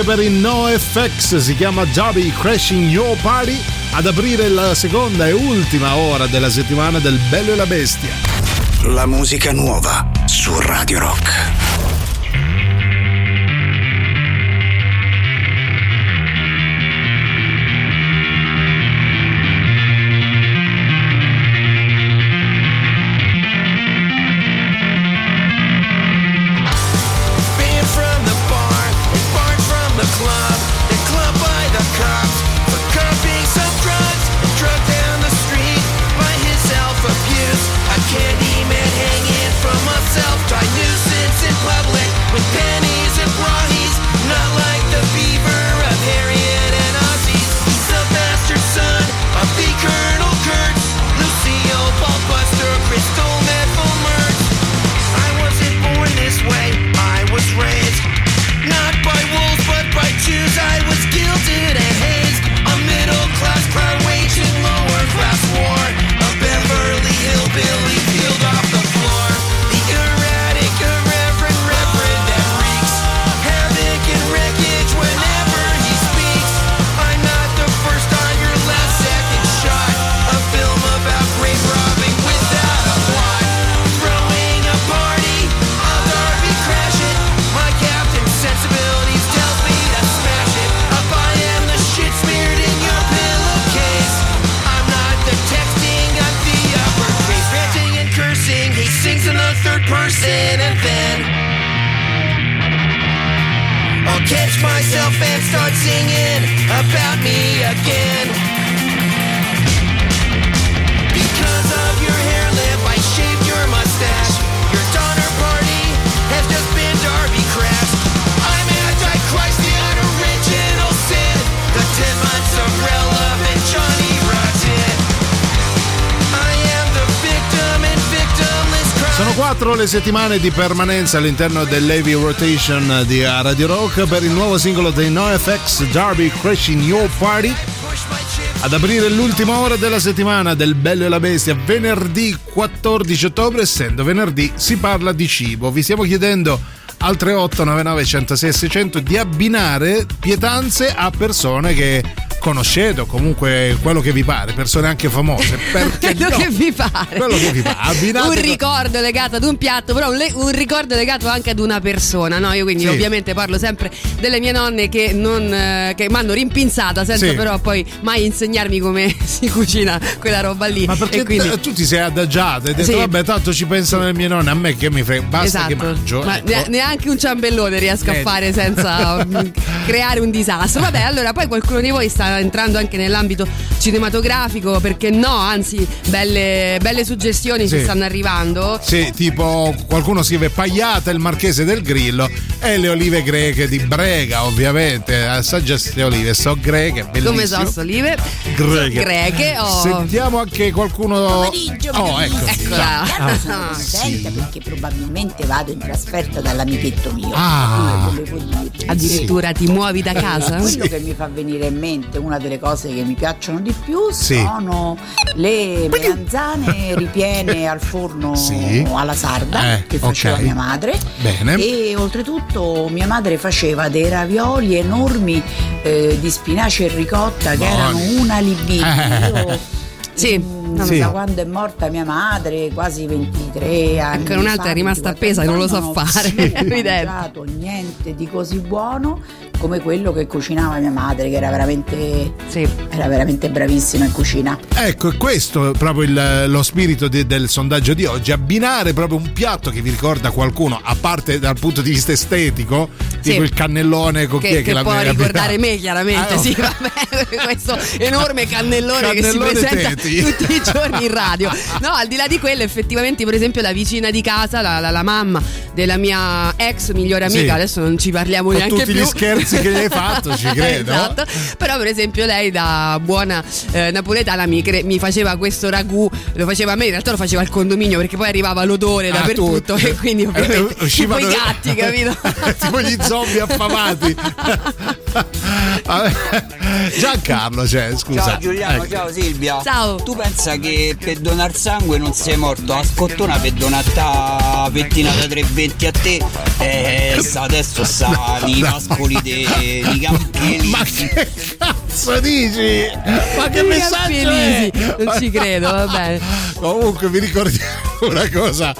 C: Anche per il NoFX, si chiama Joby Crashing Your Party, ad aprire la seconda e ultima ora della settimana del Bello e la Bestia.
A: La musica nuova su Radio Rock.
F: I'll catch myself and start singing about me again.
C: Quattro le settimane di permanenza all'interno dell'Heavy Rotation di Radio Rock per il nuovo singolo dei NoFX Darby Crashing Your Party. Ad aprire l'ultima ora della settimana del Bello e la Bestia, venerdì 14 ottobre, essendo venerdì si parla di cibo. Vi stiamo chiedendo al 3899 106 600 di abbinare pietanze a persone che conoscete o comunque quello che vi pare, persone anche famose. Perché
E: Quello
C: no?
E: che vi pare.
C: Quello che vi pare. Abbinate
E: un
C: con-
E: ricordo legato ad un piatto, però un, le- un ricordo legato anche ad una persona, no? Io quindi
C: Sì.
E: ovviamente parlo sempre delle mie nonne che non eh, che mi hanno rimpinzata senza
C: Sì.
E: però poi mai insegnarmi come si cucina quella roba lì.
C: Ma perché
E: quindi,
C: t- tu ti sei adagiato e hai detto
E: Sì.
C: vabbè tanto ci pensano le mie nonne, a me che mi frega, basta che
E: Esatto,
C: mangio.
E: ma
C: ecco.
E: ne- neanche un ciambellone riesco
C: Eh.
E: a fare senza mm, creare un disastro. Vabbè, allora poi qualcuno di voi sta entrando anche nell'ambito cinematografico, perché no, anzi, belle, belle suggestioni
C: Sì.
E: ci stanno arrivando.
C: Sì, tipo qualcuno scrive Pagliata il marchese del Grillo e le olive greche di Brega, ovviamente. Assaggia queste olive, so greche, bellissime.
E: Come so, olive
C: Greche.
E: greche. oh.
C: Sentiamo anche qualcuno.
L: Pomeriggio,
C: Oh, ecco.
E: Eccola.
L: Chiaro, sono
C: Ah,
L: contenta perché probabilmente vado in trasferta dall'amichetto mio.
C: Ah.
E: Addirittura ti muovi da casa?
L: Quello che mi fa venire in mente, una delle cose che mi piacciono di più,
C: Sì.
L: sono le melanzane ripiene al forno
C: Sì.
L: alla sarda
C: Eh,
L: che faceva
C: ok.
L: mia madre.
C: Bene.
L: E oltretutto mia madre faceva dei ravioli enormi eh, di spinaci e ricotta che
C: Buoni.
L: erano una libidine.
C: Eh.
L: Io
E: Sì.
L: Non
C: Sì.
L: da quando è morta mia madre, quasi 23 anni.
E: Ecco, un'altra
L: fa,
E: è rimasta
L: 24
E: appesa e non lo sa
L: anni,
E: fare,
L: Non ho mangiato niente di così buono come quello che cucinava mia madre, che era veramente, era veramente bravissima in cucina.
C: Ecco, è questo proprio il- lo spirito di- del sondaggio di oggi, abbinare proprio un piatto che vi ricorda qualcuno, a parte dal punto di vista estetico,
E: Sì.
C: tipo il cannellone con chi
E: Che,
C: è
E: che
C: l'ha
E: può ricordare me chiaramente,
C: Ah,
E: sì,
C: ok.
E: vabbè, questo enorme cannellone, che
C: Cannellone
E: si presenta
C: Teti.
E: tutti i giorni in radio. No, al di là di quello, effettivamente, per esempio, la vicina di casa, la, la- la mamma della mia ex migliore amica,
C: Sì.
E: adesso non ci parliamo
C: Con
E: neanche
C: tutti
E: più.
C: gli scherzi che gli hai fatto, ci credo.
E: esatto. Però, per esempio, lei da buona eh, napoletana mi, cre- mi faceva questo ragù, lo faceva a me, in realtà lo faceva al condominio perché poi arrivava l'odore
C: Ah,
E: dappertutto
C: tu-
E: e quindi ovviamente
C: Eh,
E: tipo
C: uscivano-
E: i gatti, capito?
C: tipo gli zombie affamati. Giancarlo, cioè, scusa.
M: Ciao Giuliano,
C: Ecco.
M: ciao Silvia.
E: Ciao.
M: Tu pensa che per donare sangue non sei morto? A scottona per donare ta pettinata 320 a te. Eh, sta adesso sta i mascoli dei di campieri.
C: Ma che cazzo dici? Ma che
E: I
C: messaggio è?
E: Non ci credo, va bene.
C: Comunque vi ricordiamo una cosa.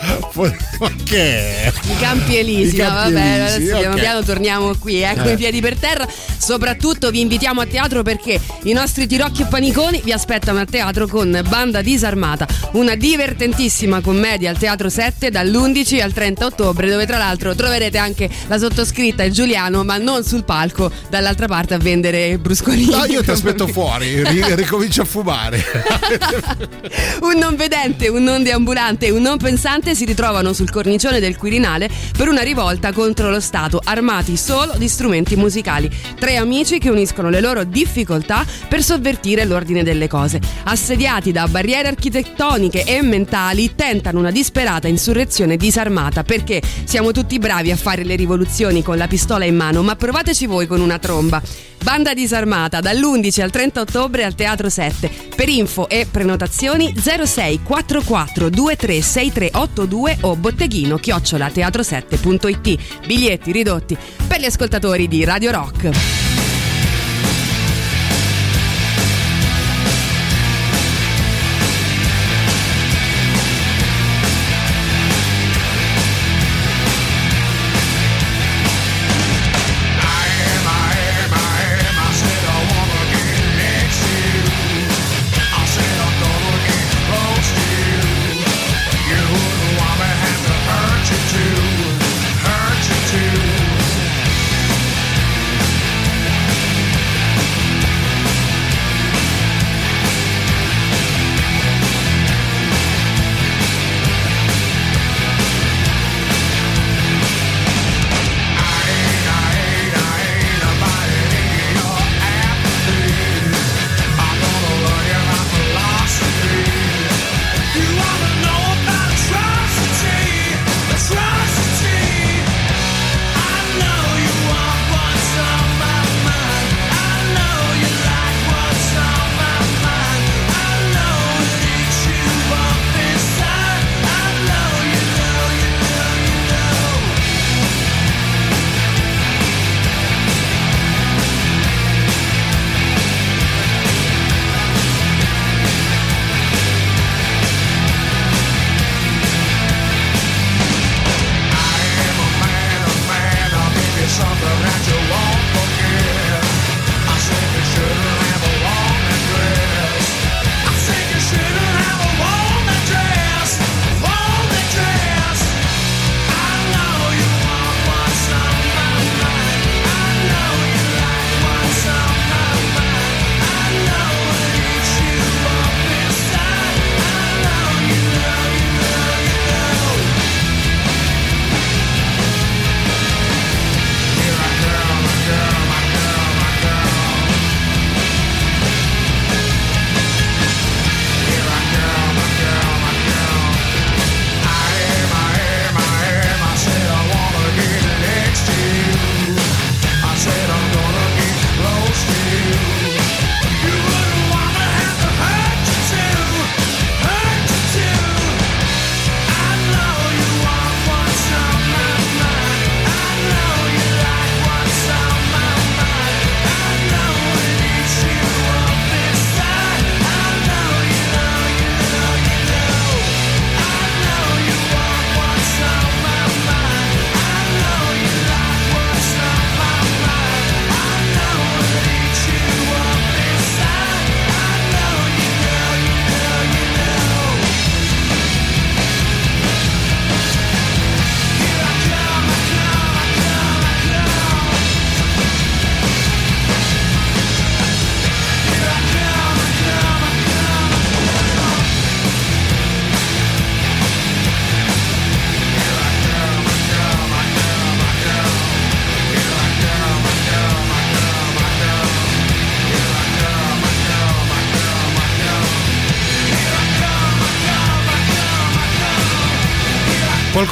C: Che è?
E: I campi elisi,
C: I
E: no,
C: campi
E: vabbè,
C: elisi,
E: adesso piano
C: ok.
E: piano torniamo qui, ecco
C: Eh.
E: i piedi per terra. Soprattutto vi invitiamo a teatro perché i nostri tirocchi e paniconi vi aspettano a teatro con Banda Disarmata, una divertentissima commedia al Teatro 7 dall'11 al 30 ottobre, dove tra l'altro troverete anche la sottoscritta e Giuliano, ma non sul palco, dall'altra parte a vendere bruscolini.
C: No, io ti aspetto fuori, ri- ricomincio a fumare.
E: Un non vedente, un non deambulante un non pensante si ritrovano sul cornicione del Quirinale per una rivolta contro lo Stato, armati solo di strumenti musicali. Tre amici che uniscono le loro difficoltà per sovvertire l'ordine delle cose. Assediati da barriere architettoniche e mentali, tentano una disperata insurrezione disarmata perché siamo tutti bravi a fare le rivoluzioni con la pistola in mano, ma provateci voi con una tromba. Banda disarmata dall'11 al 30 ottobre al Teatro 7. Per info e prenotazioni 06 44 23 6382 o botteghino chiocciola teatro7.it. Biglietti ridotti per gli ascoltatori di Radio Rock.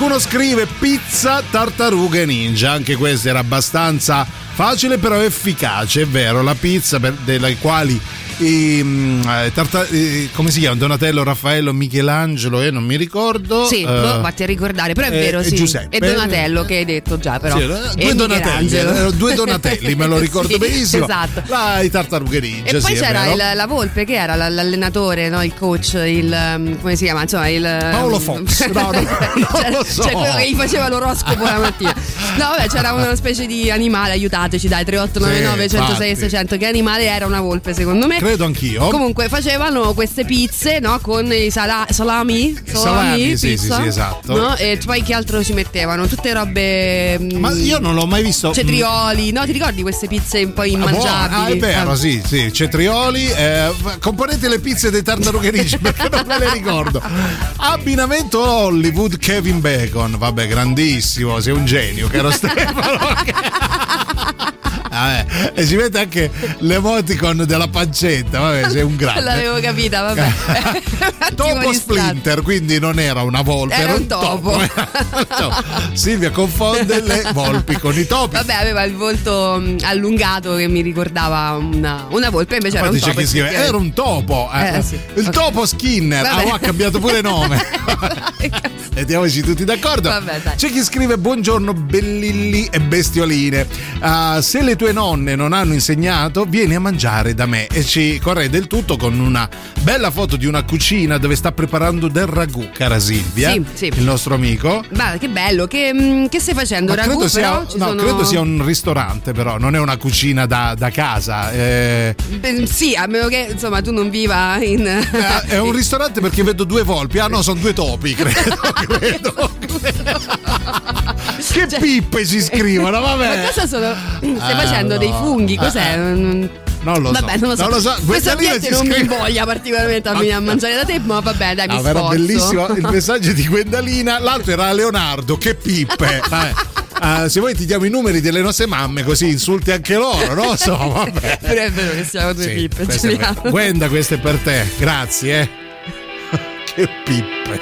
C: Qualcuno scrive pizza tartarughe ninja, anche questo era abbastanza facile però efficace, è vero, la pizza per, delle quali i, mm, eh, tarta- eh, come si chiama? Donatello, Raffaello, Michelangelo, eh, non mi ricordo.
E: Sì,
C: eh,
E: boh, vatti a ricordare, però è
C: eh,
E: vero,
C: e
E: sì.
C: Giuseppe.
E: E Donatello che hai detto già, però.
C: Sì, eh,
E: E
C: due Donatelli, erano due Donatelli, me lo ricordo
E: Sì,
C: benissimo.
E: Esatto.
C: Là, i tartarughe ninja,
E: E poi
C: sì,
E: c'era il- la Volpe che era l'allenatore, no? il coach, il um, come si chiama? Insomma, il
C: Paolo Fox. No, no, non
E: C'era-
C: lo so.
E: cioè quello che gli faceva l'oroscopo la mattina. No, vabbè, c'era una specie di animale, aiutateci, dai, 3899
C: Sì,
E: 106 e
C: infatti.
E: 600. Che animale era una volpe, secondo me.
C: Credo anch'io.
E: Comunque facevano queste pizze, no? Con i sala- salami,
C: Salami, sì,
E: pizza,
C: sì, sì, esatto.
E: no? E poi che altro ci mettevano? Tutte robe. mm,
C: Ma io non l'ho mai visto.
E: Cetrioli, no? Ti ricordi queste pizze un po'
C: Ah,
E: immangiabili?
C: buono. Ah, è vero,
E: Ah.
C: sì, sì, cetrioli. Eh, componete le pizze dei tartarughe ninja perché non me le ricordo. Abbinamento Hollywood Kevin Bacon. Vabbè, grandissimo, sei un genio, caro Stefano. Vabbè, e si vede anche l'emoticon della pancetta. Vabbè, sei un grande.
E: L'avevo capita, vabbè. Un
C: Topo Splinter, quindi non era una volpe,
E: Era
C: era,
E: un topo.
C: No, Silvia confonde le volpi con i topi.
E: Vabbè, aveva il volto mh, allungato che mi ricordava una, una volpe, invece era
C: Poi
E: un
C: dice
E: topo.
C: scrive, era un topo. eh.
E: Eh, sì.
C: Il topo Skinner.
E: Vabbè.
C: Ah, ha cambiato pure nome. Mettiamoci tutti d'accordo.
E: Vabbè.
C: C'è chi scrive: Buongiorno, bellilli e bestioline. Ah, se le tue nonne non hanno insegnato, vieni a mangiare da me. E ci corre del tutto con una bella foto di una cucina dove sta preparando del ragù, cara Silvia.
E: Sì, sì.
C: Il nostro amico.
E: Ma che bello, che, mh, che stai facendo?
C: Ma
E: Ragù,
C: credo, sia,
E: però? Ci
C: no,
E: sono-
C: credo sia un ristorante, però, non è una cucina da, da casa. eh.
E: Beh, Sì, a meno che insomma tu non viva in.
C: Eh, È un ristorante perché vedo due volpi. Ah no, sono due topi, credo. credo. Che pippe si scrivono,
E: Ma
C: vabbè.
E: cosa sono. Stai
C: Eh,
E: facendo dei
C: no.
E: funghi? Cos'è?
C: Eh,
E: Non-
C: lo
E: Vabbè,
C: so.
E: non lo so.
C: Non lo so.
E: Questo ambiente non mi
C: scrive-
E: invoglia particolarmente a venire a mangiare da te, ma vabbè, dai, mi
C: era
E: sforzo.
C: bellissimo il messaggio di Gwendalina. L'altro era Leonardo, che pippe. Vabbè. Ah, se vuoi ti diamo i numeri delle nostre mamme così insulti anche loro, non lo so, vabbè.
E: Però è vero che siamo due
C: Sì,
E: pippe, Giuliano.
C: vero. Gwenda, questo è per te. Grazie, eh. che pippe.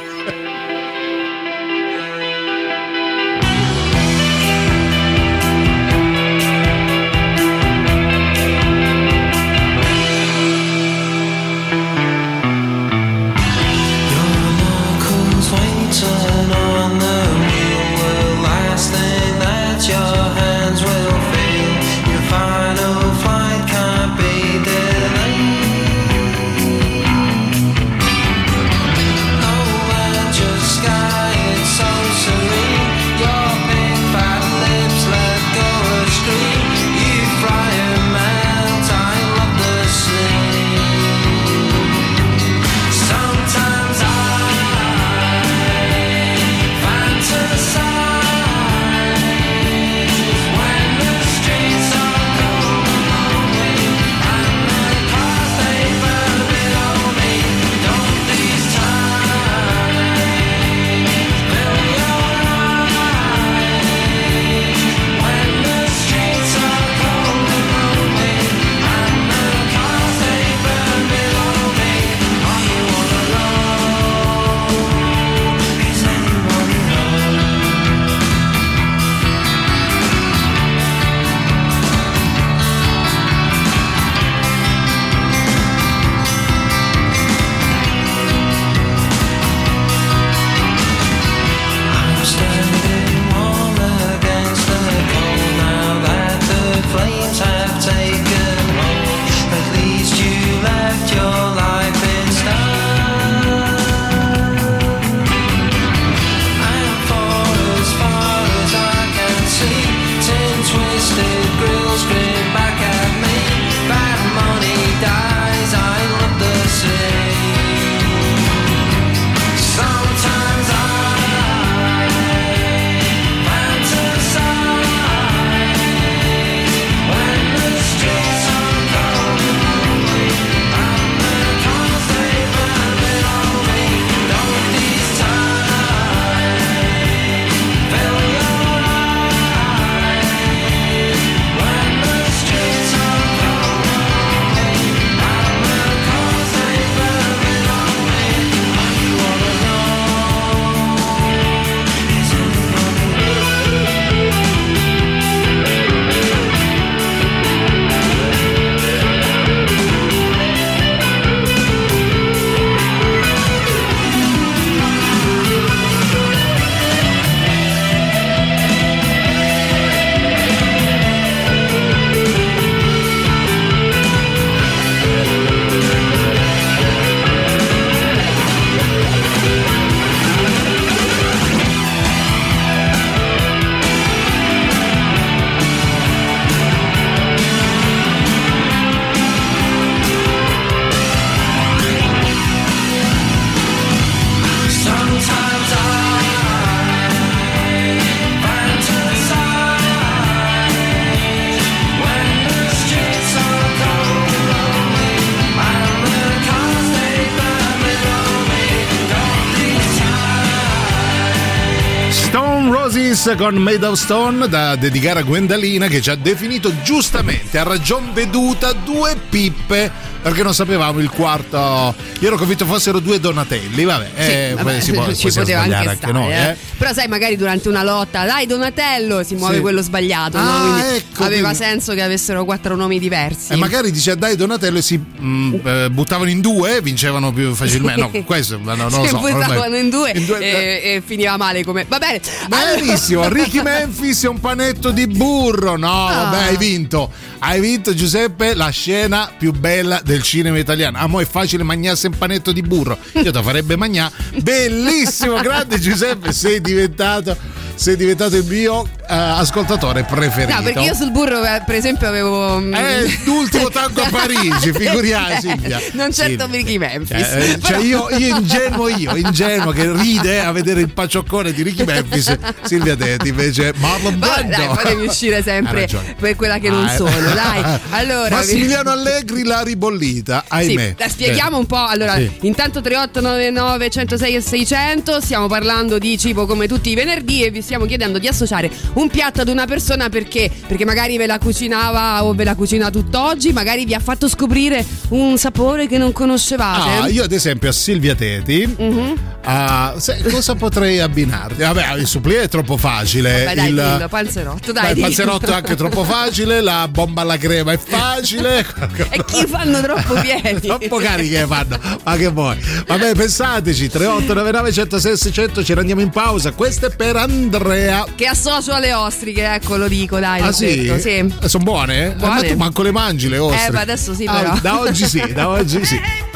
C: Con Made of Stone da dedicare a Gwendalina che ci ha definito giustamente a ragion veduta due pippe perché non sapevamo il quarto. Io ero convinto fossero due Donatelli, vabbè, eh,
E: Sì, vabbè,
C: si può,
E: ci poteva anche
C: anche,
E: stare,
C: noi.
E: eh.
C: Eh.
E: Però sai, magari durante una lotta, dai Donatello, si muove
C: Sì.
E: quello sbagliato, no?
C: Ah,
E: Quindi
C: ecco,
E: aveva
C: quindi-
E: senso che avessero quattro nomi diversi.
C: E magari dice dai Donatello e si mm, eh, buttavano in due, vincevano più facilmente. No, questo no, non lo
E: si
C: so.
E: buttavano
C: ormai.
E: in due,
C: In due-
E: e, e finiva male come. Va bene.
C: Benissimo, Ricky Memphis e un panetto di burro. No,
E: Ah.
C: vabbè, hai vinto. Hai vinto, Giuseppe, la scena più bella del cinema italiano. Ah, mo è facile mangiarsi un panetto di burro. Io ti farebbe mangiare. Bellissimo, grande Giuseppe, sei diventato, sei diventato il mio ascoltatore preferito.
E: No, perché io sul burro, eh, per esempio, avevo. mm,
C: Eh, l'ultimo tango a Parigi, figuriamoci, Silvia.
E: Non certo
C: Silvia.
E: Ricky Memphis.
C: Eh, eh, cioè io, io ingenuo io, ingenuo che ride a vedere il pacioccone di Ricky Memphis, Silvia Tetti invece Marlon Brando.
E: dai, fatemi uscire sempre per quella che non
C: Ah, eh.
E: sono, dai. Allora,
C: Massimiliano Allegri l'ha ribollita,
E: Sì,
C: ahimè.
E: la spieghiamo un po'. Allora,
C: Sì.
E: intanto 3899 106 e 600 stiamo parlando di cibo come tutti i venerdì e vi stiamo chiedendo di associare un piatto ad una persona perché perché magari ve la cucinava o ve la cucina tutt'oggi, magari vi ha fatto scoprire un sapore che non conoscevate.
C: Ah, io ad esempio a Silvia Teti
E: Mhm.
C: a- se- cosa potrei abbinarti? Vabbè, il supplì è troppo facile.
E: Vabbè, dai,
C: il,
E: dillo, panzerotto, dai.
C: Il panzerotto è anche troppo facile, la bomba alla crema è facile.
E: E chi fanno troppo pieni?
C: Troppo cariche fanno, ma che vuoi? Vabbè, pensateci: 3899 106 600 ci rendiamo in pausa. Questo è per Andrea.
E: Che associo alle ostriche, ecco, lo dico, dai,
C: Ah sì?
E: sì.
C: Sono buone?
E: Buone.
C: Ma tu manco le mangi le ostriche.
E: Eh, ma adesso sì,
C: Ah,
E: però.
C: da oggi sì, da oggi sì.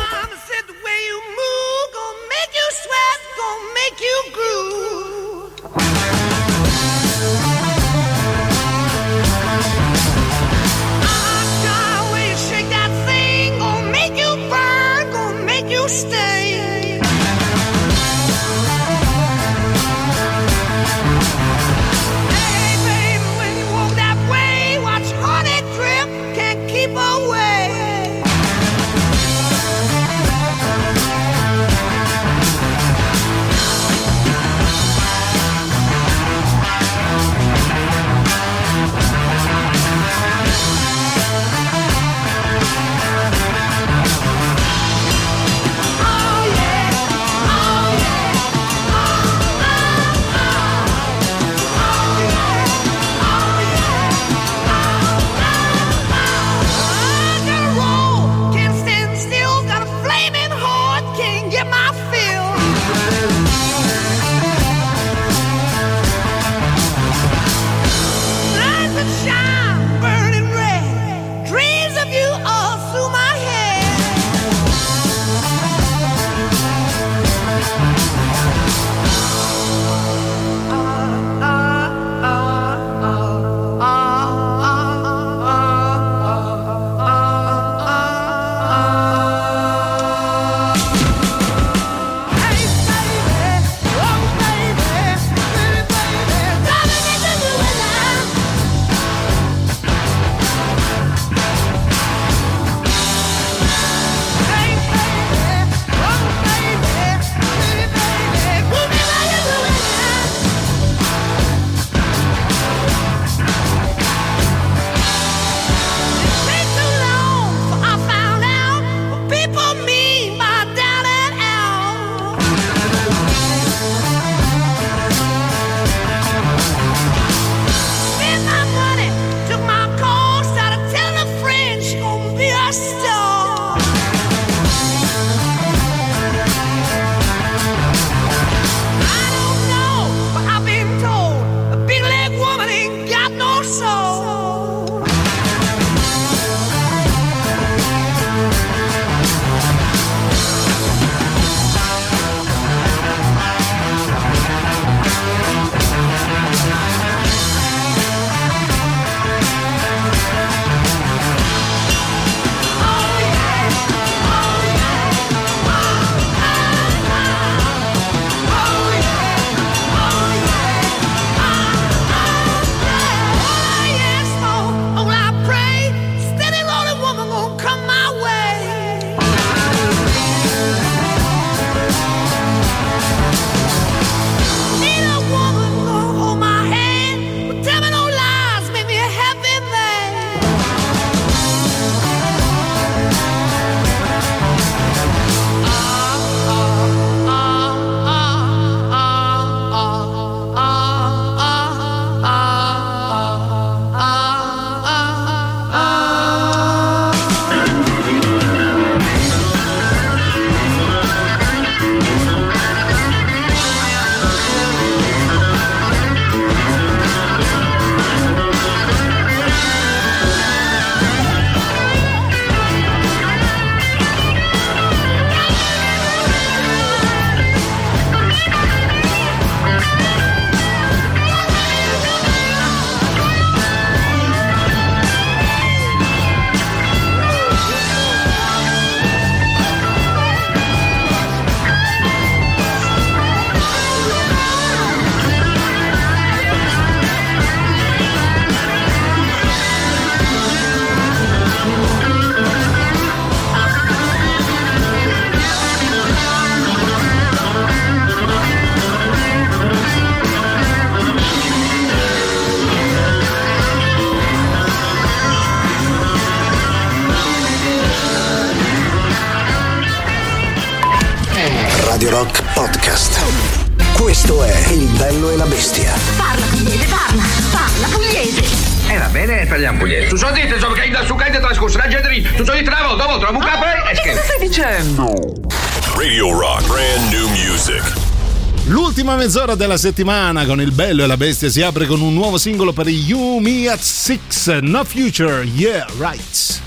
C: mezz'ora della settimana con il bello e la bestia si apre con un nuovo singolo per You Me at Six, No Future, Yeah, Right.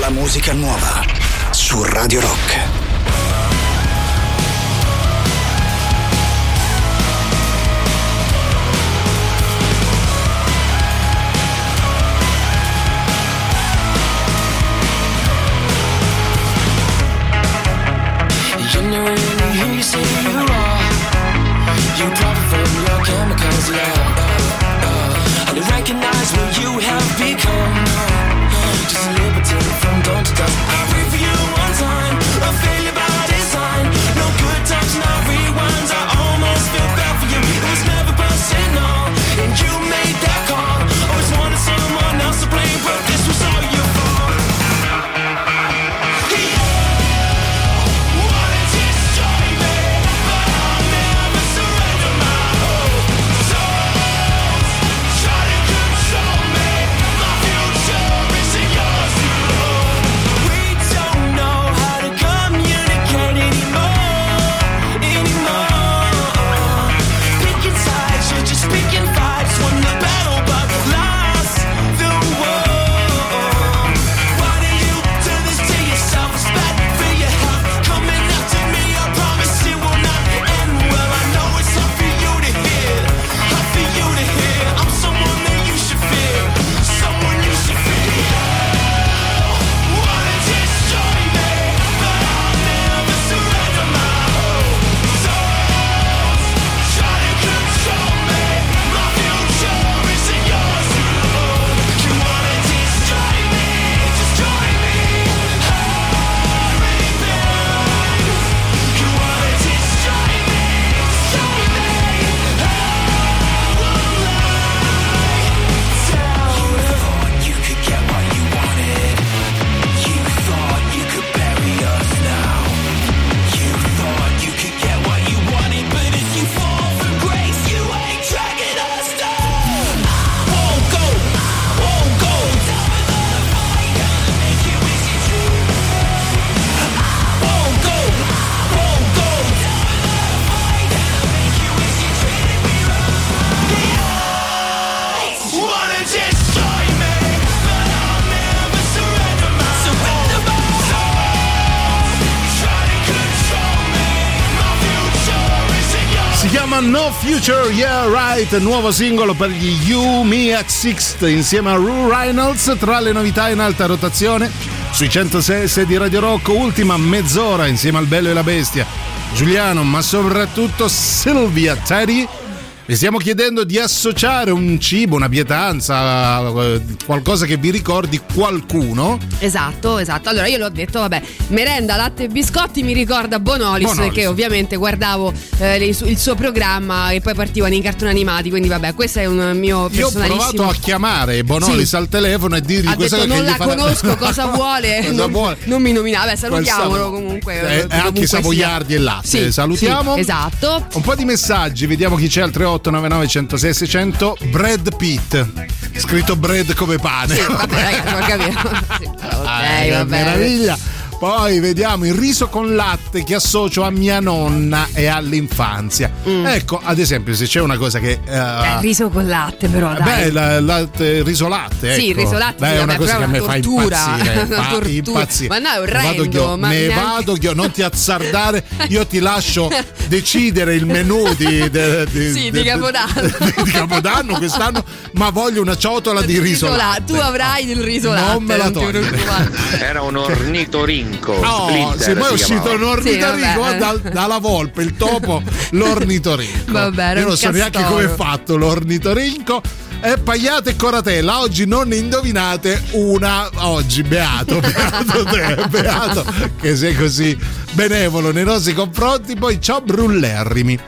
A: La musica nuova su Radio Rock.
F: Future,
C: Yeah Right, nuovo singolo per gli You Me at Sixth insieme a Rue Reynolds tra le novità in alta rotazione sui 106 di Radio Rock, ultima mezz'ora insieme al Bello e la Bestia. Giuliano, ma soprattutto Silvia Teddy. Vi stiamo chiedendo di associare un cibo, una pietanza, eh, qualcosa che vi ricordi qualcuno.
E: Esatto, esatto. Allora io l'ho detto, vabbè, merenda, latte e biscotti mi ricorda Bonolis,
C: Bonolis.
E: che ovviamente guardavo eh, il suo programma e poi partivano in cartoni animati, quindi vabbè, questo è un mio
C: Io ho
E: personalissimo...
C: provato a chiamare Bonolis
E: Sì.
C: al telefono e dirgli
E: ha
C: questa
E: detto
C: cosa
E: non la
C: gli fa-
E: conosco, cosa vuole?
C: Cosa
E: non,
C: vuole?
E: non mi nomina, vabbè salutiamolo comunque.
C: Eh,
E: eh,
C: e anche Savoiardi
E: sia.
C: e latte.
E: Sì,
C: Salutiamo.
E: sì, esatto.
C: Un po' di messaggi, vediamo chi c'è al 3899 106 600. Brad Pitt. Scritto bread come pane.
E: Sì, vabbè, ragazzi, ho capito. Sì,
C: Ah,
E: ok,
C: che
E: va bene.
C: meraviglia. Poi vediamo il riso con latte che associo a mia nonna e all'infanzia. Ecco, ad esempio, se c'è una cosa che. eh,
E: Mm. Eh, riso con latte però, dai.
C: Beh, la- latte, riso latte.
E: Sì,
C: ecco.
E: il riso latte,
C: Beh,
E: sì,
C: è una cosa che a me fa impazzire. Fa
E: tortura.
C: impazzire.
E: Ma no, è
C: Me vado
E: orrendo,
C: io,
E: ma
C: me
E: neanche-
C: vado io, non ti azzardare, io ti lascio decidere il menù di, de- di-
E: Sì,
C: de-
E: di Capodanno.
C: di Capodanno quest'anno, ma voglio una ciotola di riso
E: Riso
C: latte.
E: latte. Tu avrai il riso latte.
C: Non me la togliere.
N: Era un ornitorinco.
C: Oh,
N: Splinter
C: sì, poi è uscito
N: chiamava.
C: un ornitorinco
E: Sì,
C: dal- dalla volpe, il topo, l'ornitorinco.
E: Vabbè,
C: Io non so neanche
E: castoro.
C: come è fatto l'ornitorinco. E Pagliate e Coratella, oggi non ne indovinate una. Oggi, beato, beato te, beato che sei così benevolo nei nostri confronti. Poi ciao Brullerrimi.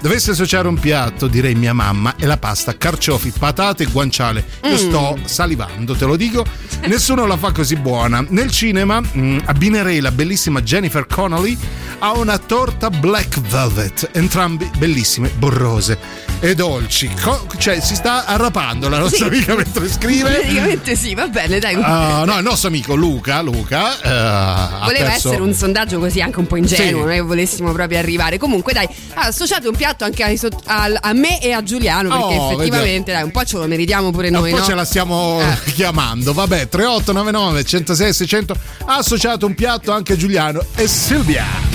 H: Dovessi associare un piatto, direi mia mamma, è la pasta, carciofi, patate e guanciale. Io
E: Mm.
H: sto salivando, te lo dico. Nessuno la fa così buona. Nel cinema mm, abbinerei la bellissima Jennifer Connolly a una torta black velvet, entrambi bellissime, borrose e dolci. Co- cioè, si sta arrapando la nostra
E: Sì.
H: amica mentre scrive.
E: Praticamente sì, va bene, dai.
H: Ah, no, il nostro amico Luca, Luca ha
E: Voleva
H: perso-
E: essere un sondaggio così anche un po' ingenuo,
H: Sì.
E: non è che volessimo proprio arrivare. Comunque, dai, associate un piatto anche ai al- a me e a Giuliano, perché
H: Oh,
E: effettivamente, dai, un po' ce lo meritiamo pure
H: Un
E: noi,
H: po'
E: no?
H: ce la stiamo
E: Eh.
H: chiamando. Vabbè, 3899 106 600 ha associato un piatto anche Giuliano e Silvia.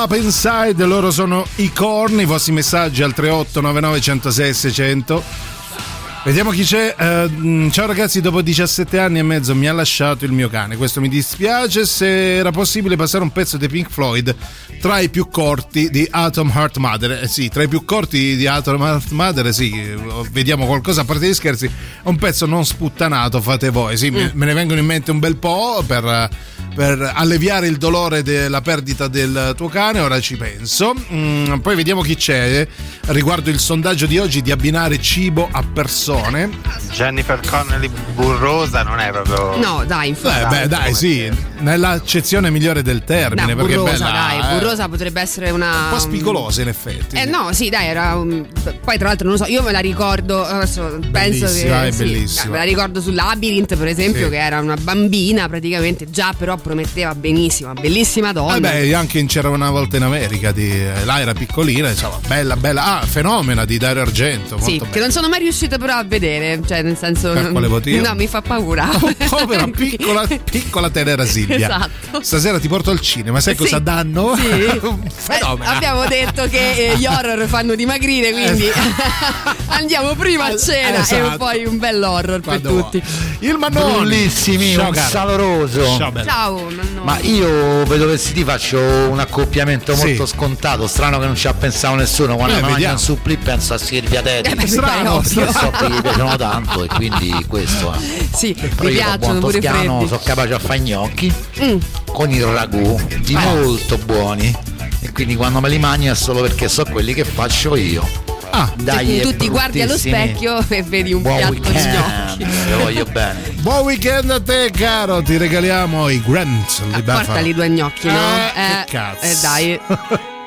H: La Penside, loro sono i corni, i vostri messaggi al 3899 106 600. Vediamo chi c'è. Mm, ciao ragazzi, dopo 17 anni e mezzo mi ha lasciato il mio cane. Questo mi dispiace. Se era possibile passare un pezzo di Pink Floyd tra i più corti di Atom Heart Mother. Eh, sì, tra i più corti di Atom Heart Mother, sì, vediamo qualcosa a parte gli scherzi. Un pezzo non sputtanato, fate voi. Sì, me- me ne vengono in mente un bel po' per eh,
C: per alleviare il dolore della perdita del tuo cane, ora ci penso. Mm, poi vediamo chi c'è riguardo il sondaggio di oggi di abbinare cibo a persone.
O: Jennifer Connelly burrosa non è proprio.
E: No, dai, in
C: Eh, beh, dai, sì, nell'accezione migliore del termine,
E: No,
C: perché
E: burrosa,
C: è bella.
E: dai,
C: eh.
E: burrosa potrebbe essere una.
C: Un po' spigolosa in effetti.
E: Eh no, sì, dai, era un- poi tra l'altro non lo so, io me la ricordo, adesso penso
C: Bellissima,
E: che
C: è
E: sì,
C: bellissima.
E: me la ricordo su Labyrinth, per esempio,
C: Sì.
E: che era una bambina praticamente, già però prometteva benissimo, bellissima donna.
C: Eh beh, anche in C'era una volta in America, di, eh, là era piccolina, insomma, bella, bella. Ah, fenomena di Dario Argento.
E: sì,
C: molto
E: che non sono mai riuscita però a vedere, cioè nel senso
C: Per quale motivo?
E: No, mi fa paura.
C: Povera piccola, piccola tenera Silvia.
E: Esatto.
C: Stasera ti porto al cinema, sai
E: Sì.
C: cosa danno?
E: Sì.
C: Un fenomeno.
E: Eh, abbiamo detto che eh, gli horror fanno dimagrire, quindi andiamo prima a cena e
C: esatto.
E: poi un bel horror per
C: Quando
E: tutti.
C: Il Mannone.
P: Bellissimi,
C: Ciao,
P: un
C: caro.
P: saloroso.
C: Ciao, bello.
E: Ciao, Mannone.
P: Ma io vedo vestiti faccio un accoppiamento
C: Sì.
P: molto scontato, strano che non ci ha pensato nessuno. Quando
C: Eh,
P: mi mangio
C: vediamo.
P: un supplì penso a Silvia Teti.
E: Eh, beh,
C: Strano.
P: Perché so che gli piacciono tanto e quindi questo è.
E: Sì,
P: Però
E: mi
P: io da
E: piacciono
P: buon
E: pure
P: toscano
E: freddi.
P: sono capace a fare gnocchi
E: Mm.
P: con il ragù di
C: Ah.
P: molto buoni e quindi quando me li mangio è solo perché so quelli che faccio io.
C: Ah,
P: Dai,
E: tu ti guardi allo specchio e vedi un
P: Buon
E: piatto di
P: weekend,
E: gnocchi.
P: vi voglio bene.
C: Buon weekend a te, caro. Ti regaliamo i Grant di Buffalo.
E: Portali due gnocchi, no?
C: Eh, che cazzo.
E: Eh, dai.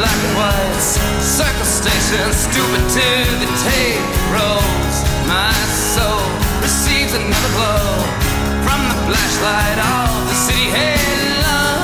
H: whites. Circle station, stupid to the tape rolls. My soul receives another blow from the flashlight of the city halo.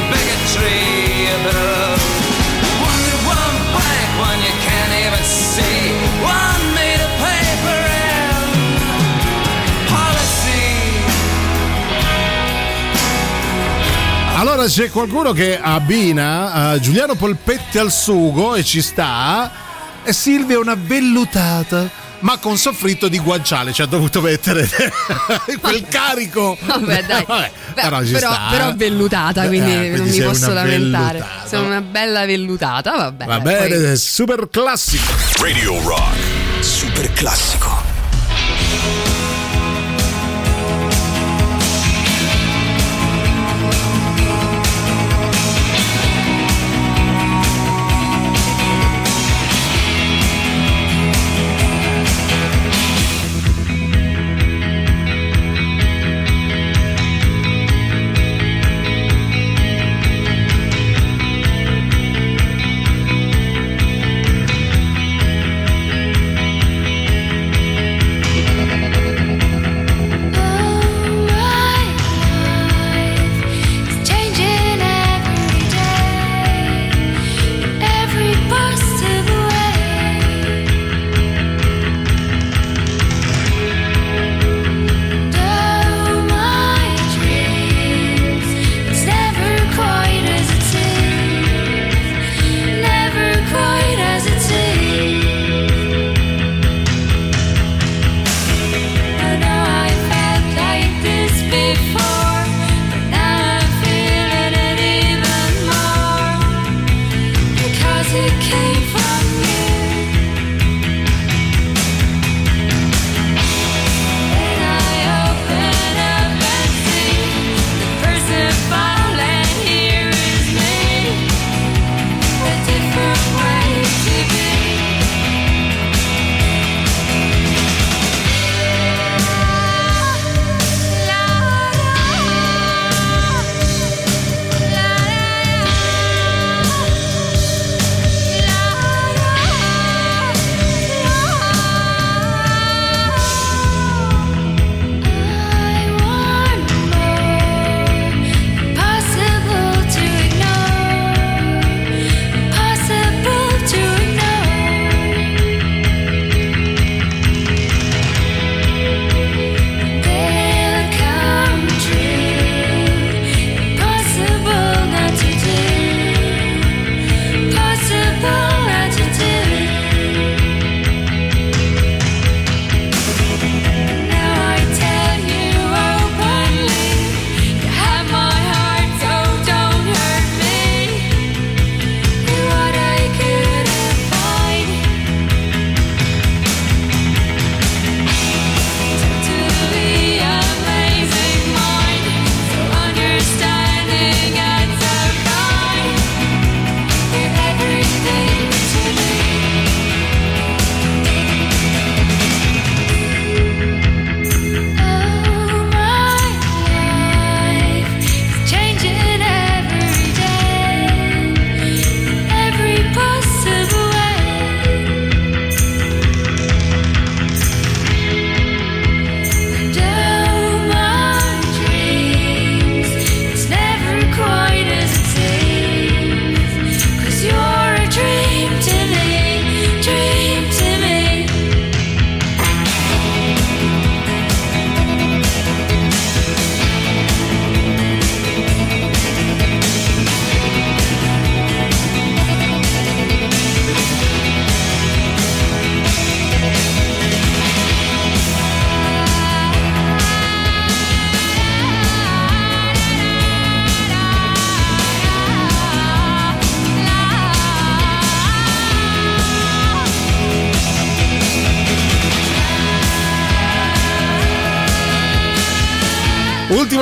C: Allora c'è qualcuno che abbina eh, Giuliano Polpetti al sugo e ci sta. E Silvia è una vellutata. Ma con soffritto di guanciale ci ha dovuto mettere quel carico.
E: Vabbè, dai.
C: Vabbè,
E: Beh,
C: però
E: però,
C: sta.
E: però vellutata,
C: Eh,
E: quindi
C: quindi
E: non mi posso lamentare.
C: vellutata.
E: Sono una bella vellutata, vabbè.
C: Va bene,
E: poi-
C: super classico.
B: Radio Rock.
Q: Super classico.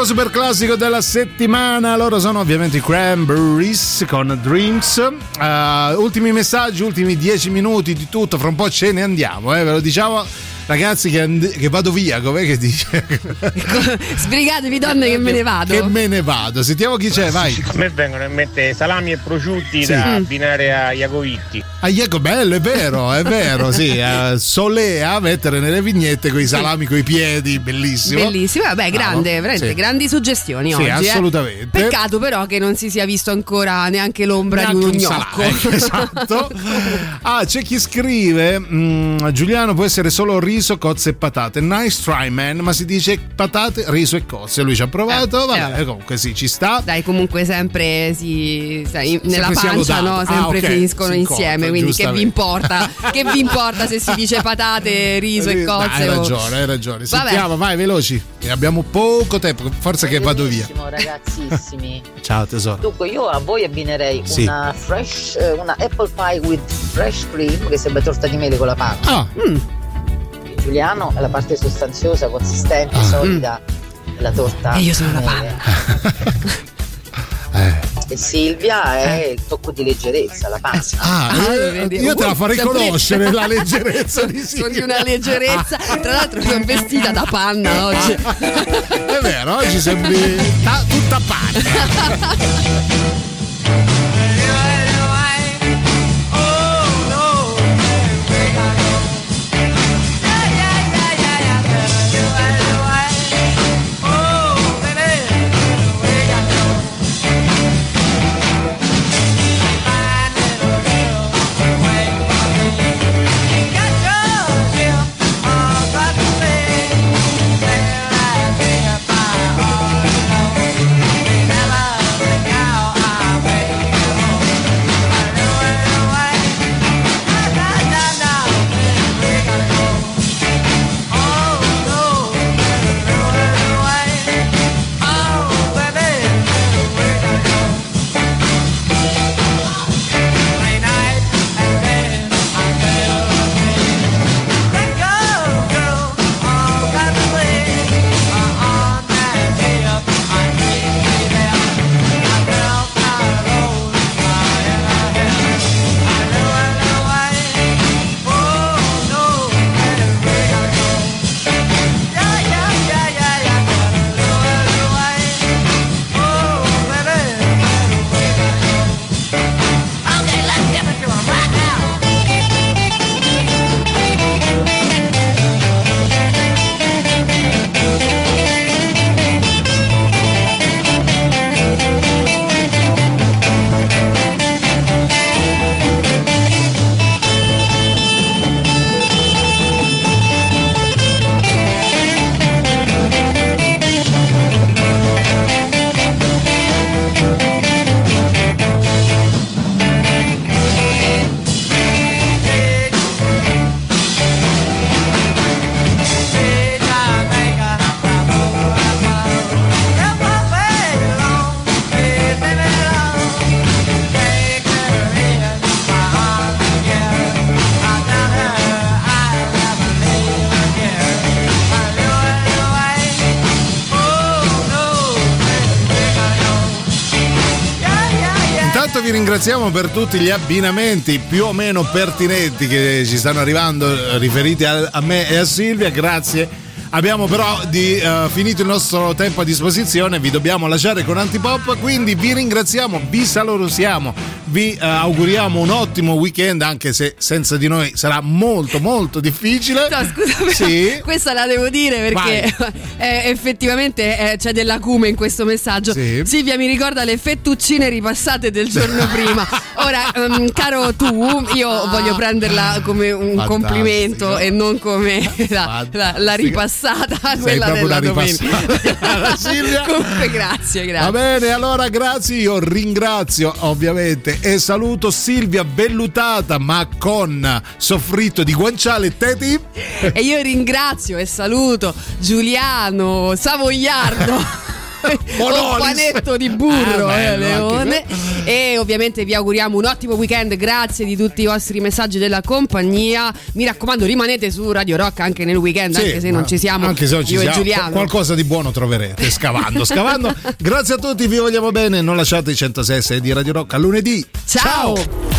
C: Super classico della settimana, loro sono ovviamente i Cranberries con Dreams. Uh, ultimi messaggi, ultimi dieci minuti di tutto, fra un po' ce ne andiamo, eh, ve lo diciamo. Ragazzi che, and- che vado via, com'è che dice?
E: Sbrigatevi donne che me ne vado.
C: Che me ne vado. Sentiamo chi c'è, vai.
R: A me vengono in mente salami e prosciutti
C: Sì.
R: da
C: Mm.
R: abbinare a Iacovitti.
C: Ah, Iaco, bello, è vero, è vero, sì. eh, solea mettere nelle vignette quei salami coi piedi, bellissimo.
E: Bellissimo, vabbè, grande,
C: Bravo,
E: veramente
C: sì.
E: grandi suggestioni
C: Sì,
E: oggi. eh.
C: assolutamente.
E: Peccato però che non si sia visto ancora neanche l'ombra
C: Neanche
E: di un
C: un
E: gnocco.
C: salame, esatto. Ah, c'è chi scrive: mm, Giuliano può essere solo riso, cozze e patate. Nice try, man. Ma si dice patate, riso e cozze. Lui ci ha provato.
E: Eh,
C: vabbè,
E: eh.
C: comunque sì, ci sta.
E: Dai, comunque sempre si. sai, nella
C: Sempre
E: pancia, no?
C: Ah,
E: Sempre
C: ok,
E: finiscono
C: si
E: insieme.
C: incontra,
E: Quindi che vi importa? che vi importa se si dice patate, riso e
C: Dai,
E: cozze?
C: Hai
E: o-
C: ragione, hai ragione.
E: Vabbè.
C: Sentiamo, vai, veloci. E abbiamo poco tempo. Forza che vado via.
S: Ragazzissimi.
C: Ciao, tesoro.
S: Dunque, io a voi abbinerei
C: Sì.
S: una fresh, eh, una apple pie with fresh cream, che sembra torta di mele con la panna.
C: Ah.
S: Giuliano è la parte sostanziosa, consistente,
C: Ah.
S: solida della torta.
E: E io sono la
S: di mele. E Silvia è il tocco di leggerezza, la panza.
C: Ah, io-
E: vedi?
C: io te la farei conoscere la leggerezza di
E: Sono di una leggerezza. Tra l'altro sono vestita da panna oggi.
C: È vero, oggi sembri ta- tutta panna. ringraziamo per tutti gli abbinamenti più o meno pertinenti che ci stanno arrivando eh, riferiti a, a me e a Silvia. Grazie. Abbiamo però di, eh, finito il nostro tempo a disposizione, vi dobbiamo lasciare con Antipop, quindi vi ringraziamo, vi salutiamo, vi eh, auguriamo un ottimo weekend anche se senza di noi sarà molto molto difficile.
E: No, scusa, però
C: Sì.
E: questa la devo dire perché eh, effettivamente eh, c'è dell'acume in questo messaggio.
C: Sì.
E: Silvia mi ricorda le fettuccine ripassate del giorno prima. Ora, ehm, caro tu, io voglio prenderla come un
C: Fantastico.
E: complimento e non come la, la- la ripassata, quella
C: proprio
E: della domenica.
C: Silvia.
E: Comunque, grazie,
C: Va
E: grazie.
C: bene, allora grazie, io ringrazio ovviamente e saluto Silvia vellutata ma con soffritto di guanciale Teti.
E: E io ringrazio e saluto Giuliano Savoiardo. un panetto di burro,
C: ah,
E: eh,
C: bello, eh,
E: Leone. E ovviamente vi auguriamo un ottimo weekend. Grazie di tutti i vostri messaggi della compagnia. Mi raccomando, rimanete su Radio Rock anche nel weekend,
C: sì,
E: anche se non ci siamo.
C: Anche se non ci siamo.
E: Giuliano.
C: Qualcosa di buono troverete scavando, scavando. Grazie a tutti, vi vogliamo bene. Non lasciate i 106 di Radio Rock a lunedì.
E: Ciao.
F: Ciao.